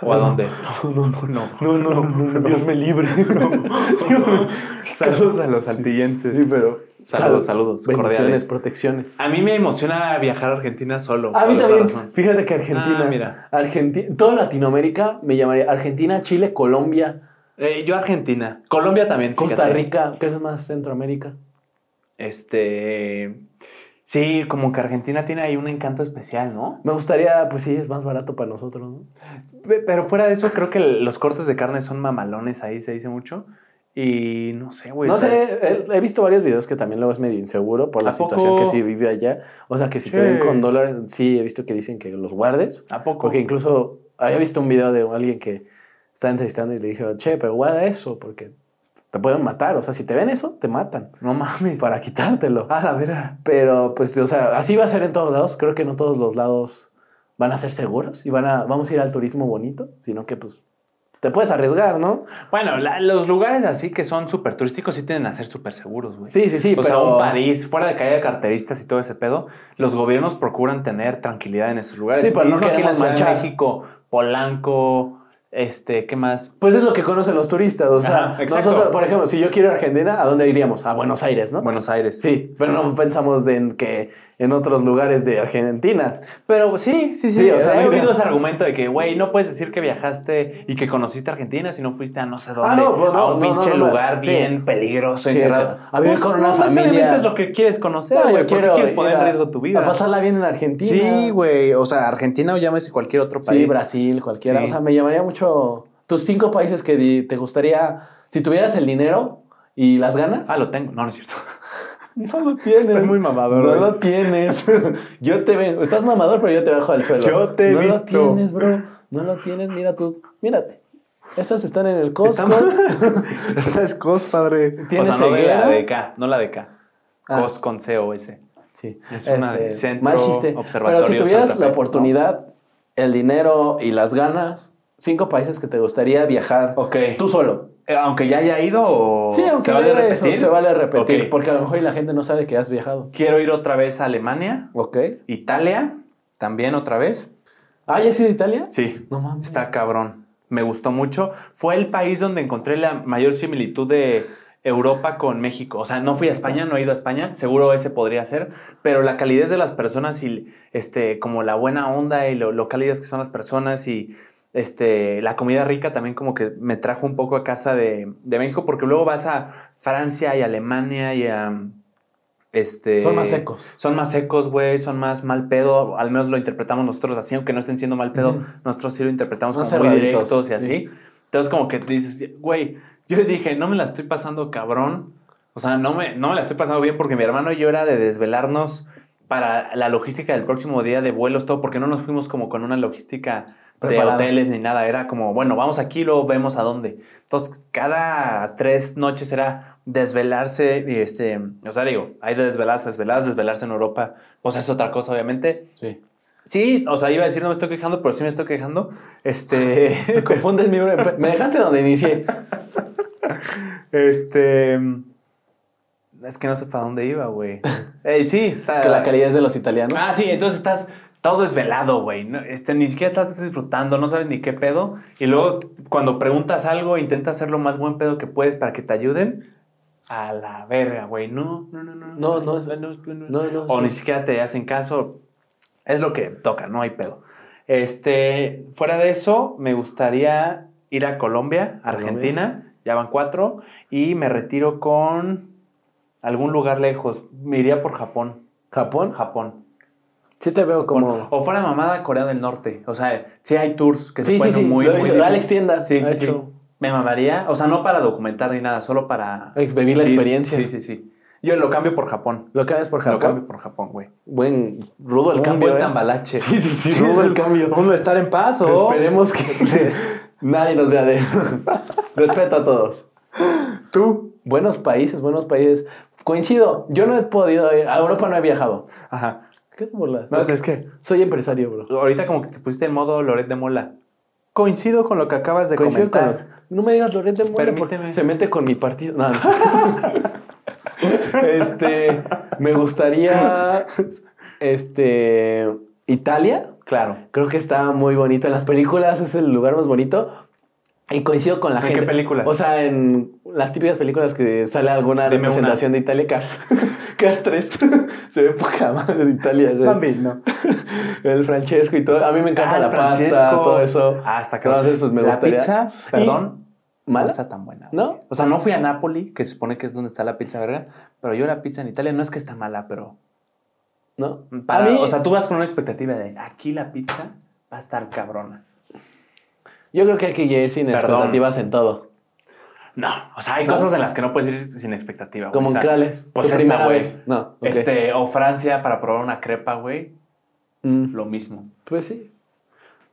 ¿O a dónde? No, no, no, No. no, no, Dios me libre. Saludos a los saltillenses. Sí, pero Saludos, saludos, Bendiciones, cordiales. protecciones. A mí me emociona viajar a Argentina solo. A mí también. Fíjate que Argentina, Ah, mira. Argentina, toda Latinoamérica me llamaría Argentina, Chile, Colombia, Eh, yo Argentina. Colombia también. Costa. Rica, que es más Centroamérica. Este. Sí, como que Argentina tiene ahí un encanto especial, ¿no? Me gustaría, pues sí, es más barato para nosotros, ¿no? Pe- Pero fuera de eso, creo que los cortes de carne son mamalones ahí, se dice mucho. Y no sé, güey. no sé, he, he visto varios videos que también luego es medio inseguro por la situación que sí vive allá. O sea, que si te ven con dólares, sí, he visto que dicen que los guardes. ¿A poco? Porque incluso había visto un video de alguien que estaba entrevistando y le dije, che, pero guarda eso, porque te pueden matar. O sea, si te ven eso, te matan No mames. para quitártelo. Ah, la vera. Pero, pues, o sea, así va a ser en todos lados. Creo que no todos los lados van a ser seguros y van a, vamos a ir al turismo bonito, sino que, pues, te puedes arriesgar, ¿no? Bueno, la- los lugares así que son súper turísticos sí tienden a ser súper seguros, güey. Sí, sí, sí, o pero... sea, un París, fuera de que haya carteristas y todo ese pedo, los gobiernos procuran tener tranquilidad en esos lugares. Sí, pero no aquí en la Ciudad de. México, Polanco, Este, ¿qué más? Pues es lo que conocen los turistas. O sea, Ajá, nosotros, por ejemplo, si yo quiero ir a Argentina, ¿a dónde iríamos? A Buenos Aires, ¿no? Buenos Aires. Sí, pero no pensamos en que en otros lugares de Argentina. Pero sí, sí, sí. Sí, o sea, he mira. oído ese argumento de que, güey, no puedes decir que viajaste y que conociste Argentina si no fuiste a no sé dónde. Ah, no, pues no, a un no, pinche lugar sí. bien peligroso, Sí, encerrado. a vivir con una familia. es lo que quieres conocer, No, güey. yo ¿Por qué quiero quieres poner en riesgo tu vida? A pasarla bien en Argentina. Sí, güey. O sea, Argentina o llámese cualquier otro país. Sí, Brasil, cualquiera. Sí. O sea, me llamaría mucho. Tus cinco países que te gustaría. Si tuvieras el dinero y las ganas. Ah, lo tengo. No, no es cierto. no lo tienes. Estoy muy mamador, No güey. lo tienes. yo te veo. Estás mamador, pero yo te bajo del suelo. Yo te he no visto. lo tienes, bro. No lo tienes. Mira tus. Mírate. Esas están en el Costco. Esta es COS, padre. ¿Tienes o sea, no de la de K, no la de K. Ah. COS con C o S. Sí. Es una Este, centro mal chiste. observatorio Pero si tuvieras Santa la Fe, oportunidad, el dinero y las ganas, cinco países que te gustaría viajar Ok. tú solo. Eh, Aunque ya haya ido o Sí, aunque se vale eso, repetir. se vale repetir, porque a lo mejor la gente no sabe que has viajado. Quiero ir otra vez a Alemania, Ok. Italia, también otra vez. Ah, ¿ya has ido a Italia? Sí. No mames. Está cabrón. Me gustó mucho. Fue el país donde encontré la mayor similitud de Europa con México. O sea, no fui a España, no he ido a España. Seguro ese podría ser. Pero la calidez de las personas y este, como la buena onda y lo, lo cálidas que son las personas y este, la comida rica también como que me trajo un poco a casa de, de México. Porque luego vas a Francia y Alemania y a... Este, Son más secos. Son más secos, güey, son más mal pedo, al menos lo interpretamos nosotros así, aunque no estén siendo mal pedo, nosotros sí lo interpretamos Más como muy directos y así. sí. Entonces como que dices, güey, yo dije, no me la estoy pasando cabrón, o sea, no me, no me la estoy pasando bien porque mi hermano y yo era de desvelarnos para la logística del próximo día de vuelos, todo, porque no nos fuimos como con una logística de hoteles ni nada, era como, bueno, vamos aquí, luego vemos a dónde. Entonces, cada tres noches era desvelarse y este, o sea, digo, hay de desvelarse, desvelarse, desvelarse en Europa, pues es otra cosa, obviamente. Sí. Sí, o sea, iba a decir no me estoy quejando, pero sí me estoy quejando. Este, Me confundes mi... Me dejaste donde inicié. este, es que no sé para dónde iba, güey. Eh, sí, está, Que la calidad es de los italianos. Ah, sí, entonces estás todo desvelado, güey. No, Este, ni siquiera estás disfrutando, no sabes ni qué pedo. Y luego, cuando preguntas algo, intenta hacer lo más buen pedo que puedes para que te ayuden. A la verga, güey. No, no, no, no. No, no, no, No, no. O sí. ni siquiera te hacen caso. Es lo que toca, no hay pedo. Este, fuera de eso, me gustaría ir a Colombia, Argentina. Ya van cuatro. Y me retiro con algún lugar lejos. Me iría por Japón. ¿Japón? Japón. Sí te veo como... Bueno, o fuera mamada Corea del Norte. O sea, sí hay tours que se Sí, sí, pueden sí. muy, Lo muy. Alex Tienda Sí, sí, sí. Me mamaría. O sea, no para documentar ni nada, solo para... Vivir la experiencia. Sí, sí, sí. Yo lo cambio por Japón. Lo cambias por Lo Japón. cambio por Japón, güey. Buen... Rudo el Un cambio, buen ¿eh? tambalache. Sí, sí, sí, rudo el cambio. Uno estar en paz o... Esperemos que nadie nos vea de... Respeto a todos. Tú. Buenos países, buenos países. Coincido, yo no he podido... A Europa no he viajado. Ajá. ¿Qué te burlas? No, es que Soy empresario, bro. ahorita como que te pusiste en modo Loret de Mola. Coincido con lo que acabas de Coincido con... comentar. No me digas Loret de Mola porque Permíteme. se mete con mi partido. No, no. este... Me gustaría... Este... Italia. Claro. Creo que está muy bonito. En las películas es el lugar más bonito. Y coincido con la ¿En gente. qué películas? O sea, en las típicas películas que sale alguna Dime representación de Italia, Cars. Cars 3. Se ve poca madre de Italia, güey. no. El Francesco y todo. A mí me encanta Ah, la el pasta, Francesco. todo eso. Ah, está Entonces, pues me la gustaría. pizza, perdón, no ¿Mala? está tan buena. güey. ¿No? O sea, no fui a Nápoli, que se supone que es donde está la pizza verga, pero yo la pizza en Italia no es que está mala, pero ¿No? para, mí, o sea, tú vas con una expectativa de aquí la pizza va a estar cabrona. yo creo que hay que ir sin Perdón. expectativas en todo. No, o sea, hay ¿No? cosas en las que no puedes ir sin expectativa. Como en Cales. pues esa, primera vez. No. Este, o Francia para probar una crepa, güey, Mm, lo mismo. Pues sí.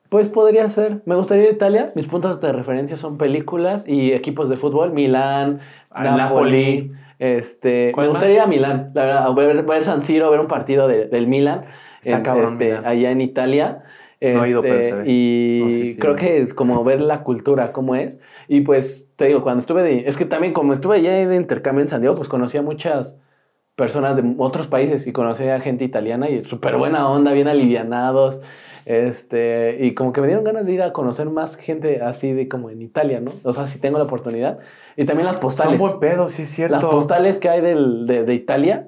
Pues podría ser. Me gustaría ir a Italia. Mis puntos de referencia son películas y equipos de fútbol. Milán, Napoli. Napoli. Este, ¿Cuál me gustaría más? ir a Milán, la verdad, a ver, ver San Siro, ver un partido de- del Milan. Está en, cabrón, este, allá en Italia. No he ido, pero Este, se ve. Y No, sí, sí. creo que es como ver la cultura, cómo es. Y pues te digo, cuando estuve de. Es que también, como estuve allá de intercambio en San Diego, pues conocí a muchas personas de otros países y conocí a gente italiana y súper buena onda, bien alivianados. Este, y como que me dieron ganas de ir a conocer más gente así de como en Italia, ¿no? O sea, si tengo la oportunidad. Y también las postales. Son buen pedo, sí es cierto. Las postales que hay del- de, de Italia,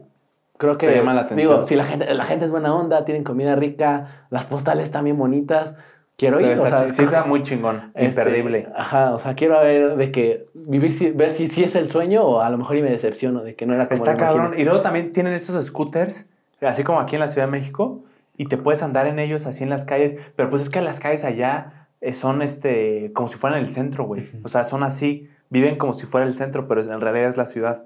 creo que... Te llaman la atención. Digo, si la gente, la gente es buena onda, tienen comida rica, las postales están bien bonitas, quiero ir. Debe o sea, sí está muy chingón, este, imperdible. Ajá, o sea, quiero ver de que vivir, si, ver si, si es el sueño o a lo mejor y me decepciono de que no era como Está imagino. cabrón. Y luego también tienen estos scooters, así como aquí en la Ciudad de México, y te puedes andar en ellos así en las calles, pero pues es que las calles allá eh, son este como si fueran el centro, güey. O sea, son así, viven como si fuera el centro, pero en realidad es la ciudad.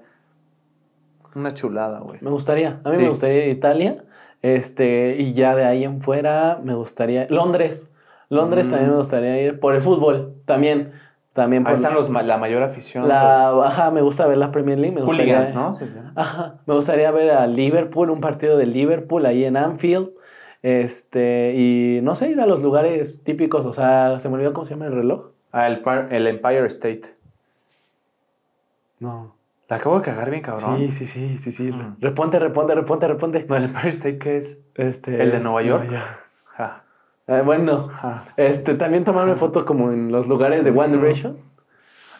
Una chulada, güey. Me gustaría, a mí Sí. me gustaría ir a Italia, este, y ya de ahí en fuera me gustaría, Londres, Londres Mm. también me gustaría ir por el fútbol, también, también por Ahí están los, la mayor afición. la, ajá, me gusta ver la Premier League, me gustaría, hooligans, ¿no? Ajá, me gustaría ver a Liverpool, un partido de Liverpool ahí en Anfield. Este, y no sé, ir a los lugares típicos, o sea, se me olvidó cómo se llama el reloj. Ah, el Empire State. No. La acabo de cagar bien, cabrón. Sí, sí, sí, sí, sí. Mm. Reponte, reponte, reponte, reponte. No, el Empire State, ¿qué es? Este, ¿El de Nueva York? Ja. Ja, Eh, bueno, ja. este, también tomarme fotos como en los lugares de One. Direction.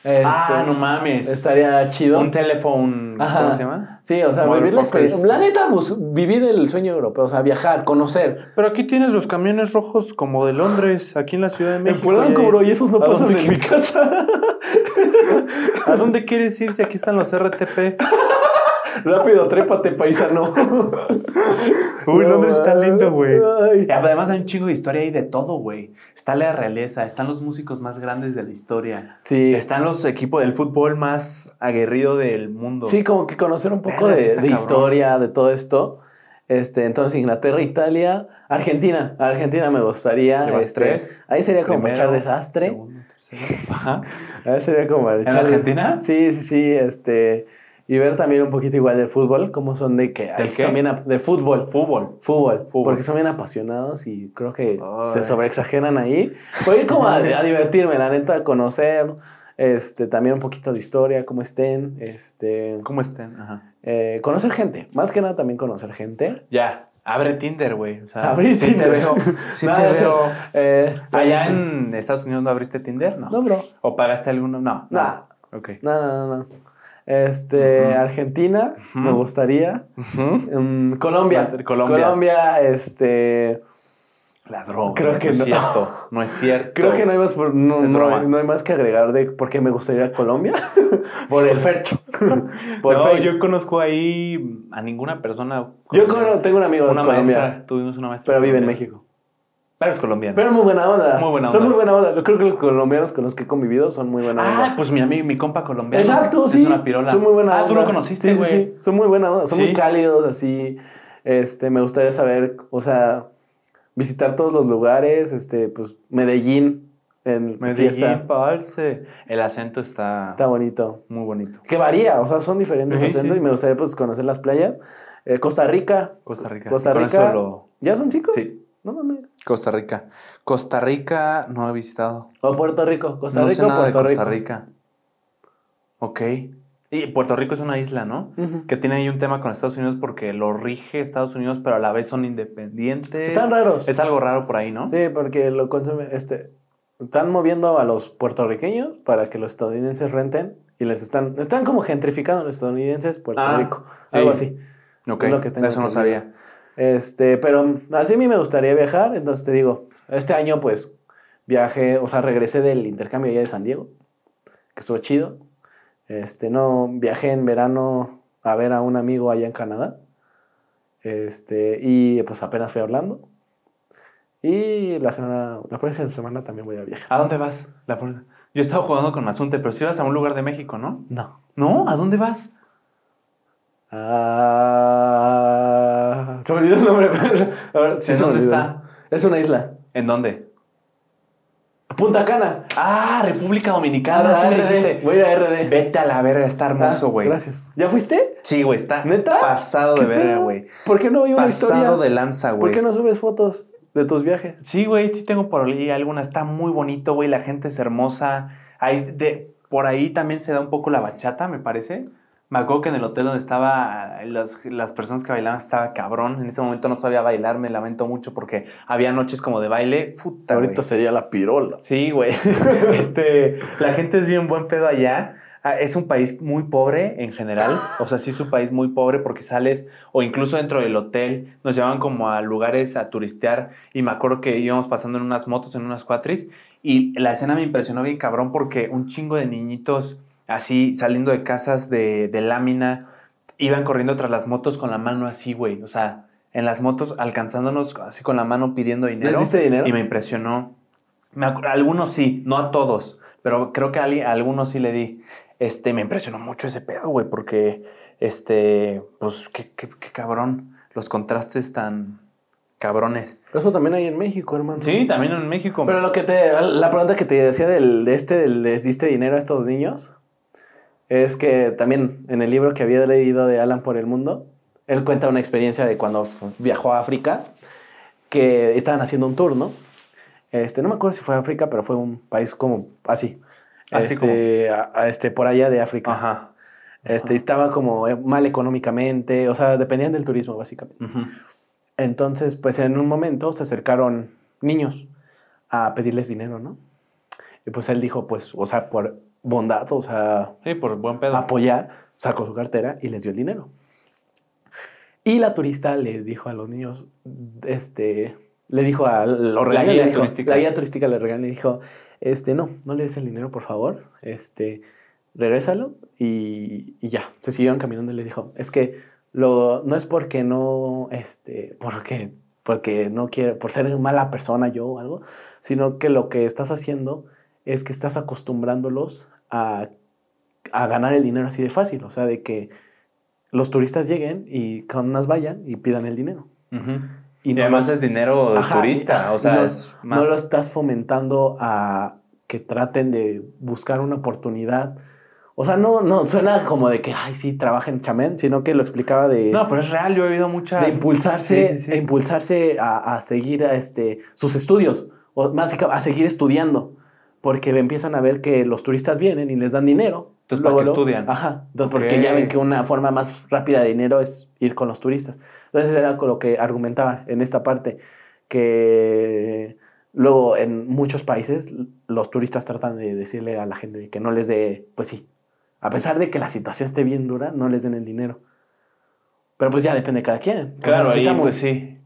Este, ah, no mames. Estaría chido. Un teléfono, Ajá. ¿cómo se llama? Sí, o sea, vivir la experiencia. La neta, bus- vivir el sueño europeo, o sea, viajar, conocer. Pero aquí tienes los camiones rojos como de Londres, aquí en la Ciudad de México. En Polanco, bro, y esos no ¿A pasan en mi casa. ¿A dónde quieres ir si aquí están los RTP? Rápido, trépate, paisano. Uy, No, Londres está lindo, güey. Además hay un chingo de historia ahí de todo, güey. Está la realeza, están los músicos más grandes de la historia. Sí. Están los equipos del fútbol más aguerrido del mundo. Sí, como que conocer un poco de, de historia, de todo esto. Este, entonces, Inglaterra, Italia, Argentina. Argentina me gustaría. Este, tres. Ahí sería como echar desastre. segundo, tercero. Ajá. Ahí sería como para ¿En echar Argentina? Sí, sí, sí. Este, y ver también un poquito igual de fútbol, como son de que ¿Del qué? son bien de fútbol. Fútbol. Fútbol, Fútbol. porque son bien apasionados y creo que Ay. se sobreexageran ahí. Voy como a, a divertirme, la neta, a conocer, este, también un poquito de historia, cómo estén, este, ¿Cómo estén? Ajá. eh, conocer gente, más que nada también conocer gente. Ya, abre Tinder, güey. O sea, Abrir sí Tinder. te veo. Sí No, te veo. eh, Allá en Estados Unidos no abriste Tinder, ¿no? No, bro. ¿O pagaste alguno? No. Nah. Ok. No, no, no, no. Este. Argentina, me gustaría. Mm, Colombia. Colombia. Colombia, este. La droga. Creo que no. no. es cierto. No es cierto. Creo que no hay más, por- no, no hay, no hay más que agregar de por qué me gustaría Colombia. por el Fercho. por no, yo conozco ahí a ninguna persona. Yo tengo un amigo de Colombia, maestra. Tuvimos una maestra. pero vive en. México. Pero es colombiana. Pero muy buena onda. Muy buena Son onda. muy buena onda. Yo creo que los colombianos con los que he convivido son muy buena onda. ah, pues mi amigo, mi compa colombiano. Exacto, sí. Es una pirola. Son muy buena Ah, onda. tú lo conociste, Sí, güey. sí, sí. Son muy buena onda. Son Sí. muy cálidos, así. Este, me gustaría saber, o sea, visitar todos los lugares. Este, pues, Medellín en Medellín, fiesta. parce. El acento está, Está bonito. muy bonito. Que varía, o sea, son diferentes Sí, acentos sí. y me gustaría, pues, conocer las playas. Eh, Costa Rica. Costa Rica. Costa Rica. lo- ¿Ya son chicos? Sí, No mames. Costa Rica. Costa Rica no he visitado. O Puerto Rico. Costa no Rica sé nada de Puerto Costa Rico. Rica. Ok. Y Puerto Rico es una isla, ¿no? Que tiene ahí un tema con Estados Unidos porque lo rige Estados Unidos, pero a la vez son independientes. Están raros. Es algo raro por ahí, ¿no? Sí, porque lo consume, este, están moviendo a los puertorriqueños para que los estadounidenses renten y les están, están como gentrificando a los estadounidenses Puerto Ah, Rico, algo sí. así. Ok, Es lo que tengo eso no sabía. Este, pero así a mí me gustaría viajar, entonces te digo, este año pues viajé, o sea, regresé del intercambio allá de San Diego, que estuvo chido. Este, no, viajé en verano a ver a un amigo allá en Canadá. Este, y pues apenas fui a Orlando. Y la semana, la próxima semana también voy a viajar. ¿A dónde vas? La Yo he estado jugando con Mazunte, pero si vas a un lugar de México, ¿no? No. ¿No? ¿A dónde vas? Ah, se me olvidó el nombre. pero- a ver, sí ¿En se me dónde está? Es una isla. ¿En dónde? Punta Cana. Ah, República Dominicana, Ah, sí me RD. dijiste. Voy a ir a RD. Vete a la verga, está hermoso, Ah, güey. gracias. ¿Ya fuiste? Sí, güey, está ¿Neta? pasado ¿Qué de verga, güey. ¿Por qué no hay una historia? Pasado de lanza, ¿Por güey. qué no subes fotos de tus viajes? Sí, güey, sí tengo por ahí alguna. Está muy bonito, güey. La gente es hermosa. Ahí de, por ahí también se da un poco la bachata, me parece. Me acuerdo que en el hotel donde estaba, las, las personas que bailaban estaba cabrón. En ese momento no sabía bailar, me lamento mucho porque había noches como de baile. Puta, Ahorita güey. sería la pirola. Sí, güey. este, la gente es bien buen pedo allá. Ah, Es un país muy pobre en general. O sea, sí es un país muy pobre porque sales, o incluso dentro del hotel, nos llevaban como a lugares a turistear. Y me acuerdo que íbamos pasando en unas motos, en unas cuatris. Y la escena me impresionó bien cabrón porque un chingo de niñitos así saliendo de casas de, de lámina iban corriendo tras las motos con la mano así, güey. O sea, en las motos alcanzándonos así con la mano pidiendo dinero. ¿Les diste dinero? Y me impresionó. Me algunos sí, no a todos, pero creo que a, algunos sí le di. Este, me impresionó mucho ese pedo, güey, porque, este, pues, qué, qué- qué cabrón. Los contrastes tan cabrones. Eso también hay en México, hermano. Sí, también en México. Pero lo que te. La pregunta que te decía del, de este, del les diste dinero a estos niños, es que también en el libro que había leído de Alan por el mundo, él cuenta una experiencia de cuando viajó a África, que estaban haciendo un tour, ¿no? Este, no me acuerdo si fue África, pero fue un país como así. Así este, a- a este, por allá de África. Ajá. Este, estaba como eh, mal económicamente, o sea, dependían del turismo, básicamente. Entonces, pues en un momento se acercaron niños a pedirles dinero, ¿no? Y pues él dijo, pues, o sea, por bondad, o sea, Sí, por buen pedo. apoyar, sacó su cartera y les dio el dinero. Y la turista les dijo a los niños, este, le dijo a los La regañó, guía le dijo- la guía turística le regañó y dijo, este, no, no le des el dinero, por favor, este, regrésalo y, y ya. Se siguieron caminando y les dijo, es que lo, no es porque no, este, porque, porque no quiero, por ser mala persona yo o algo, sino que lo que estás haciendo es que estás acostumbrándolos a, a ganar el dinero así de fácil, o sea, de que los turistas lleguen y con unas vayan y pidan el dinero. Y Y, no además los- es dinero turista. y- o sea, no, es más. no lo estás fomentando a que traten de buscar una oportunidad. O sea, no, no suena como de que, ay, sí, trabaja en chamén, sino que lo explicaba de, No, pero es real. Yo he oído muchas. de impulsarse, Sí, sí, sí. de impulsarse a, a seguir a este, sus estudios, o más a seguir estudiando, porque empiezan a ver que los turistas vienen y les dan dinero. Entonces, ¿para qué estudian? Ajá, porque ya ven que una forma más rápida de dinero es ir con los turistas. Entonces era con lo que argumentaba en esta parte, que luego en muchos países los turistas tratan de decirle a la gente que no les dé, pues sí, a pesar de que la situación esté bien dura, no les den el dinero. Pero pues ya depende de cada quien. O sea, Claro, es que ahí, estamos- pues sí.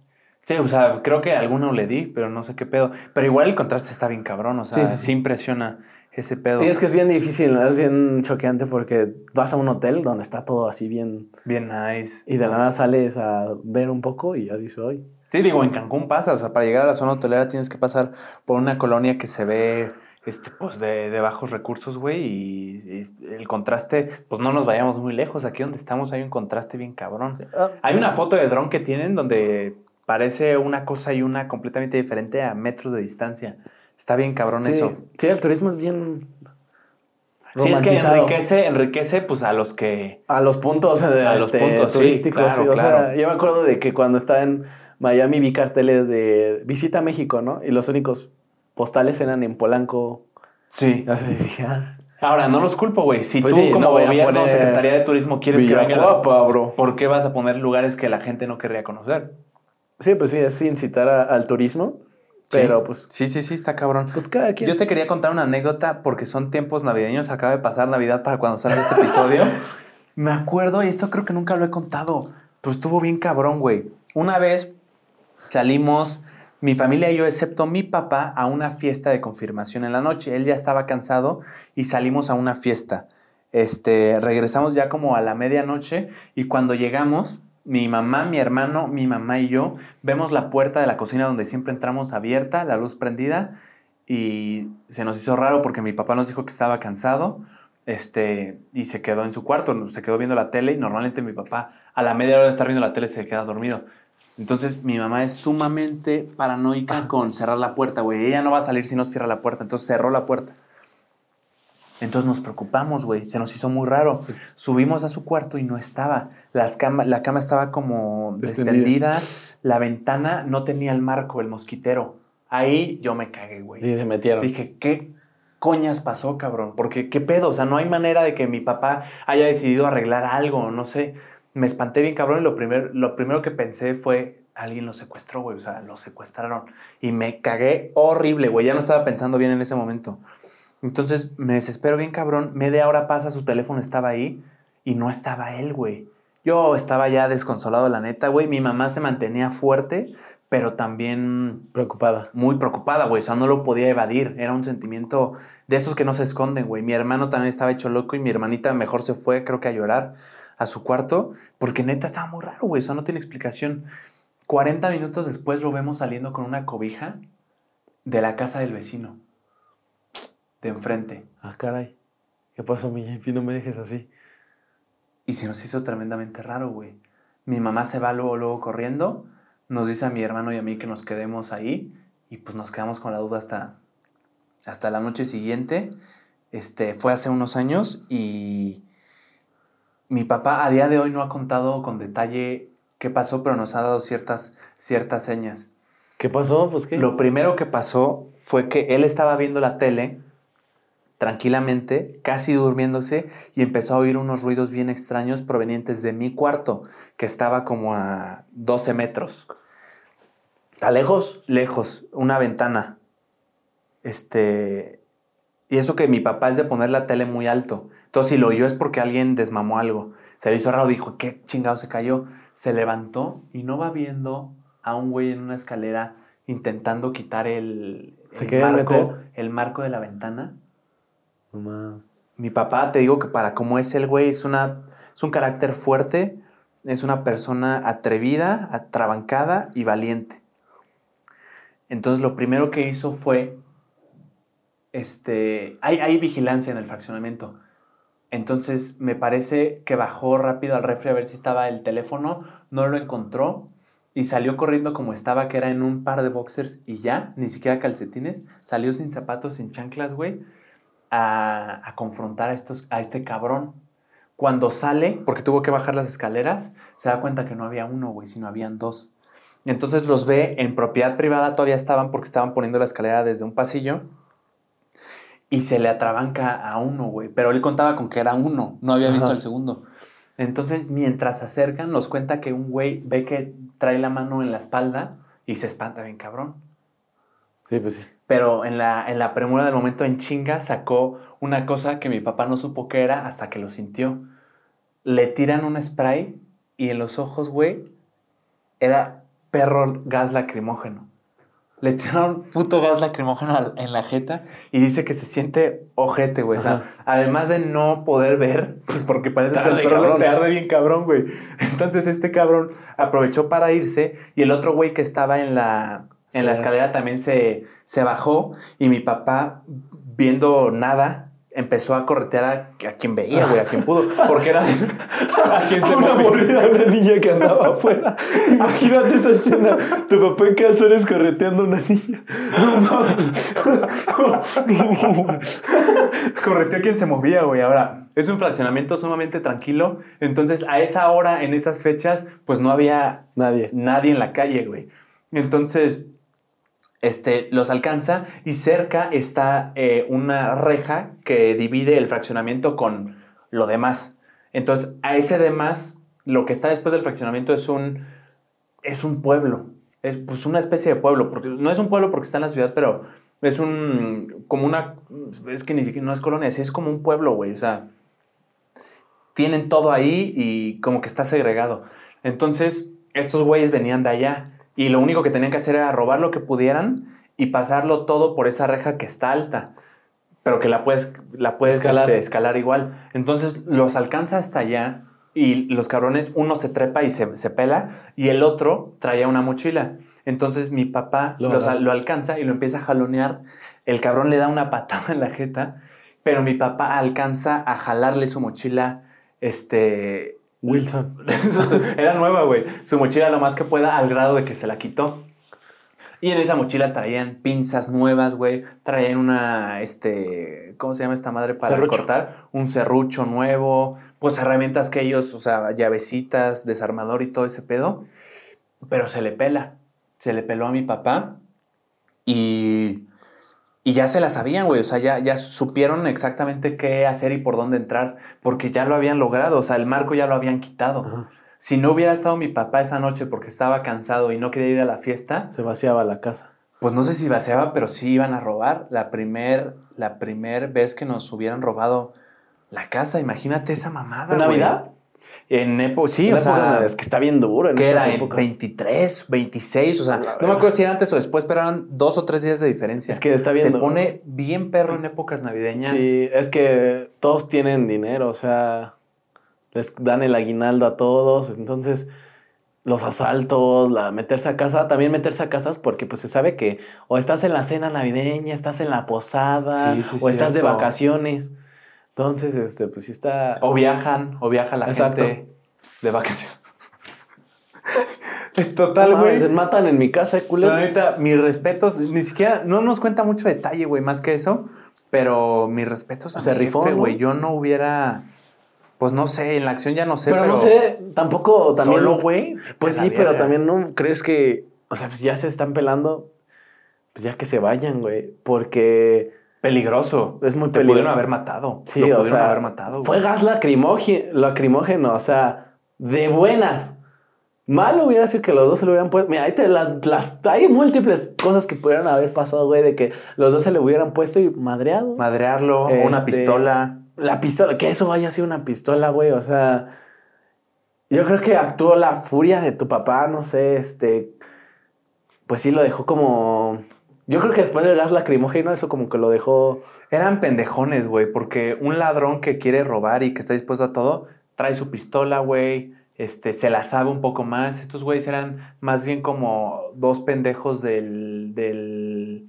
Sí, o sea, creo que a alguno le di, pero no sé qué pedo. Pero igual el contraste está bien cabrón, o sea, Sí, sí, sí, impresiona ese pedo. Y es que es bien difícil, ¿no? es bien choqueante porque vas a un hotel donde está todo así bien Bien nice. y de la nada sales a ver un poco y ya dices, hoy. Sí, digo, en Cancún pasa, o sea, para llegar a la zona hotelera tienes que pasar por una colonia que se ve, este, pues, de, de bajos recursos, güey, y, y el contraste, pues no nos vayamos muy lejos, aquí donde estamos hay un contraste bien cabrón. Hay una foto de dron que tienen donde parece una cosa y una completamente diferente a metros de distancia. Está bien cabrón Sí, eso. sí, el turismo es bien Sí, es que enriquece, enriquece, pues, a los que... A los puntos, A los este, puntos, sí, turísticos. claro, sí, o sea, claro. yo me acuerdo de que cuando estaba en Miami vi carteles de visita a México, ¿no? Y los únicos postales eran en Polanco. Sí. Así dije, ah, Ahora, no los culpo, güey. Si Pues tú sí, como no gobierno, Secretaría de Turismo, quieres que venga... Villacuapa, bro. ¿Por qué vas a poner lugares que la gente no querría conocer? Sí, pues sí, es incitar a- al turismo. Pero Sí. pues, Sí, sí, sí, está cabrón. pues cada quien. Yo te quería contar una anécdota porque son tiempos navideños. Acaba de pasar Navidad para cuando salga este episodio. Me acuerdo, y esto creo que nunca lo he contado, pero estuvo bien cabrón, güey. Una vez salimos, mi familia y yo, excepto mi papá, a una fiesta de confirmación en la noche. Él ya estaba cansado y salimos a una fiesta. Este, regresamos ya como a la medianoche y cuando llegamos, mi mamá, mi hermano, mi mamá y yo vemos la puerta de la cocina donde siempre entramos abierta, la luz prendida y se nos hizo raro porque mi papá nos dijo que estaba cansado este, y se quedó en su cuarto, se quedó viendo la tele y normalmente mi papá a la media hora de estar viendo la tele se queda dormido. Entonces mi mamá es sumamente paranoica con cerrar la puerta, güey. Ella no va a salir si no cierra la puerta, entonces cerró la puerta. Entonces nos preocupamos, güey. Se nos hizo muy raro. Subimos a su cuarto y no estaba. Las cama, la cama estaba como Extendida. La ventana no tenía el marco, el mosquitero. Ahí yo me cagué, güey. Sí, se metieron. Dije, ¿qué? coñas pasó, cabrón? Porque, ¿qué pedo? O sea, no hay manera de que mi papá haya decidido arreglar algo, no sé. Me espanté bien, cabrón, y lo, primer, lo primero que pensé fue, alguien lo secuestró, güey, o sea, lo secuestraron. Y me cagué horrible, güey, ya no estaba pensando bien en ese momento. Entonces me desespero bien, cabrón. Media hora pasa, su teléfono estaba ahí y no estaba él, güey. Yo estaba ya desconsolado, la neta, güey. Mi mamá se mantenía fuerte, pero también Preocupada. muy preocupada, güey. O sea, no lo podía evadir. Era un sentimiento de esos que no se esconden, güey. Mi hermano también estaba hecho loco y mi hermanita mejor se fue, creo que a llorar a su cuarto, porque neta estaba muy raro, güey. O sea, no tiene explicación. 40 minutos después lo vemos saliendo con una cobija de la casa del vecino, de enfrente. Ah, caray. ¿Qué pasó, mi Jefi? No me dejes así. Y se nos hizo tremendamente raro, güey. Mi mamá se va luego, luego corriendo, nos dice a mi hermano y a mí que nos quedemos ahí y pues nos quedamos con la duda hasta, hasta la noche siguiente. Este, fue hace unos años y mi papá a día de hoy no ha contado con detalle qué pasó, pero nos ha dado ciertas, ciertas señas. ¿Qué pasó? Pues qué. Lo primero que pasó fue que él estaba viendo la tele tranquilamente, casi durmiéndose, y empezó a oír unos ruidos bien extraños provenientes de mi cuarto, que estaba como a 12 metros. ¿Está lejos? Lejos, una ventana. Este. Y eso que mi papá es de poner la tele muy alto. Entonces, si lo oyó es porque alguien desmamó algo. Se le hizo raro, dijo, ¿qué chingado se cayó? Se levantó y no va viendo a un güey en una escalera intentando quitar el, ¿Se el quería marco, meter? el marco de la ventana. Mi papá, te digo que para como es el güey, es, una, es un carácter fuerte, es una persona atrevida, atrabancada y valiente. Entonces lo primero que hizo fue, este, hay, hay vigilancia en el fraccionamiento. Entonces me parece que bajó rápido al refri a ver si estaba el teléfono, no lo encontró y salió corriendo como estaba, que era en un par de boxers y ya, ni siquiera calcetines, salió sin zapatos, sin chanclas, güey, a, a confrontar a, estos, a este cabrón. Cuando sale, porque tuvo que bajar las escaleras, se da cuenta que no había uno, güey, sino habían dos. Y entonces los ve en propiedad privada, todavía estaban porque estaban poniendo la escalera desde un pasillo. Y se le atrabanca a uno, güey. Pero él contaba con que era uno, no había visto el segundo. Entonces, mientras se acercan, nos cuenta que un güey ve que trae la mano en la espalda y se espanta bien cabrón. Sí, pues sí. Pero en la, en la premura del momento, en chinga, sacó una cosa que mi papá no supo que era hasta que lo sintió. Le tiran un spray y en los ojos, güey, era perro gas lacrimógeno. Le tiraron puto gas lacrimógeno en la jeta y dice que se siente ojete, güey. O sea, además de no poder ver, pues porque parece ser el perro te arde bien cabrón, güey. Entonces este cabrón aprovechó para irse y el otro güey que estaba en la, en la Escalera. también se, se bajó y mi papá, viendo nada, empezó a corretear a, a quien veía, güey, a quien pudo, porque era a quien se Una una niña que andaba afuera. Imagínate esa escena. Tu papá en calzones correteando a una niña. Correteó a quien se movía, güey. Ahora, es un fraccionamiento sumamente tranquilo. Entonces, a esa hora, en esas fechas, pues no había Nadie. nadie en la calle, güey. Entonces, este, los alcanza y cerca está eh, una reja que divide el fraccionamiento con lo demás. Entonces, a ese demás, lo que está después del fraccionamiento es un, es un pueblo. Es pues una especie de pueblo. Porque, no es un pueblo porque está en la ciudad, pero es un, como una, es que ni siquiera, no es colonia, es como un pueblo, güey. O sea, tienen todo ahí y como que está segregado. Entonces, estos güeyes venían de allá y lo único que tenían que hacer era robar lo que pudieran y pasarlo todo por esa reja que está alta, pero que la puedes, la puedes Escalar. este, escalar igual. Entonces, los alcanza hasta allá y los cabrones, uno se trepa y se, se pela y el otro traía una mochila. Entonces, mi papá Lo los- lo alcanza y lo empieza a jalonear. El cabrón le da una patada en la jeta, pero mi papá alcanza a jalarle su mochila, este, Wilson. era nueva, güey. Su mochila lo más que pueda al grado de que se la quitó. Y en esa mochila traían pinzas nuevas, güey. Traían una, este, ¿cómo se llama esta madre para Serrucho. cortar? Un serrucho nuevo. Pues herramientas que ellos, o sea, llavecitas, desarmador y todo ese pedo. Pero se le pela. Se le peló a mi papá. Y Y ya se la sabían, güey. O sea, ya, ya supieron exactamente qué hacer y por dónde entrar. Porque ya lo habían logrado. O sea, el marco ya lo habían quitado. Ajá. Si no hubiera estado mi papá esa noche porque estaba cansado y no quería ir a la fiesta, Se vaciaba la casa. pues no sé si vaciaba, pero sí iban a robar. La primer, la primer vez que nos hubieran robado la casa, imagínate esa mamada. ¿En güey. Navidad? En época, sí, En o sea, navideñas, que está bien duro en que era en épocas. 23, 26, o sea, no me acuerdo si era antes o después, pero eran dos o tres días de diferencia. Es que está bien Se duro. pone bien perro en épocas navideñas. Sí, es que todos tienen dinero, o sea, les dan el aguinaldo a todos, entonces los asaltos, la meterse a casa, también meterse a casas porque pues se sabe que o estás en la cena navideña, estás en la posada, Sí, sí, o estás de vacaciones. Entonces, este, pues sí está... O viajan, o viaja la Exacto. gente de vacaciones. No Total, güey. se matan en mi casa, eh, culeros. neta, mis respetos, ni siquiera, no nos cuenta mucho detalle, güey, más que eso, pero mis respetos a Se mi rifó, jefe, ¿no? güey. Yo no hubiera, pues no sé, en la acción ya no sé, pero, pero, no sé, tampoco también... solo, güey. Pues sí, pero también no crees que, o sea, pues ya se están pelando, pues ya que se vayan, güey, porque Peligroso. es muy Te peligroso. pudieron haber matado. Sí, Lo o pudieron sea, haber matado. fue gas lacrimógeno, o sea, de buenas. Mal hubiera sido que los dos se lo hubieran puesto. Mira, ahí te las, las- hay múltiples cosas que pudieran haber pasado, güey, de que los dos se le hubieran puesto y madreado. Madrearlo, o una Este, pistola. La pistola, que eso haya sido una pistola, güey, o sea, yo creo que actuó la furia de tu papá, no sé, este, pues sí lo dejó como, yo creo que después del gas lacrimógeno eso como que lo dejó, Eran pendejones, güey, porque un ladrón que quiere robar y que está dispuesto a todo, trae su pistola, güey, este, se la sabe un poco más. Estos güeyes eran más bien como dos pendejos del, del,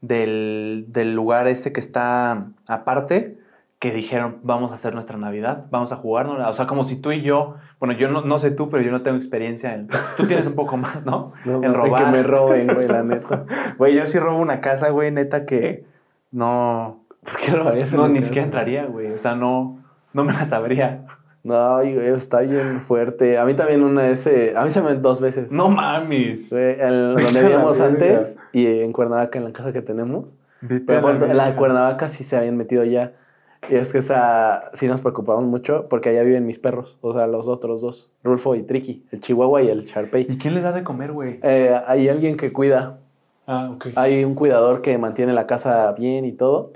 del, del lugar este que está aparte, que dijeron, vamos a hacer nuestra Navidad, vamos a jugarnos. O sea, como si tú y yo, bueno, yo no, no sé tú, pero yo no tengo experiencia en... Tú tienes un poco más, ¿no? no, en robar. que me roben, güey, la neta. Güey, yo sí robo una casa, güey, neta que no... ¿Por qué robarías No, ni casa? siquiera entraría, güey. O sea, no, no me la sabría. No, está bien fuerte. A mí también una vez, a mí se me dos veces. No mames. Güey, en donde vivíamos antes y en Cuernavaca, en la casa que tenemos. Vete Pero la de. Cuernavaca sí se habían metido ya. Y es que esa sí nos preocupamos mucho porque allá viven mis perros. O sea, los otros dos. Rulfo y Tricky. El Chihuahua y el Sharpei. ¿Y quién les da de comer, güey? Eh, hay alguien que cuida. Ah, ok. Hay un cuidador que mantiene la casa bien y todo.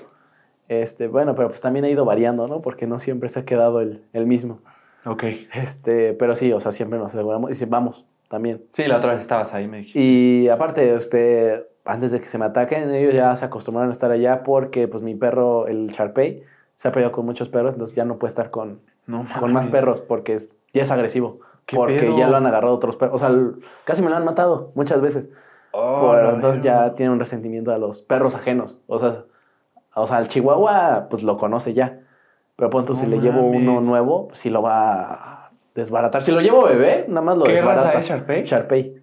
Este, bueno, pero pues también ha ido variando, ¿no? Porque no siempre se ha quedado el, el mismo. Ok. Este, pero sí, o sea, siempre nos aseguramos. Y sí, vamos, también. Sí, la otra vez estabas ahí, me dijiste. Y aparte, este, antes de que se me ataquen, ellos ya se acostumbraron a estar allá porque pues mi perro, el Sharpei, se ha peleado con muchos perros, entonces ya no puede estar con, No con más perros porque es- ya es agresivo. ¿Qué Porque pedo? ya lo han agarrado otros perros. O sea, casi me lo han matado muchas veces. Oh, Pero entonces ya tiene un resentimiento a los perros ajenos. O sea, o sea, el Chihuahua pues lo conoce ya. Pero punto, si le llevo uno nuevo, sí lo va a desbaratar. Si lo llevo bebé, nada más lo ¿Qué desbarata. raza es Sharpei? Sharpei.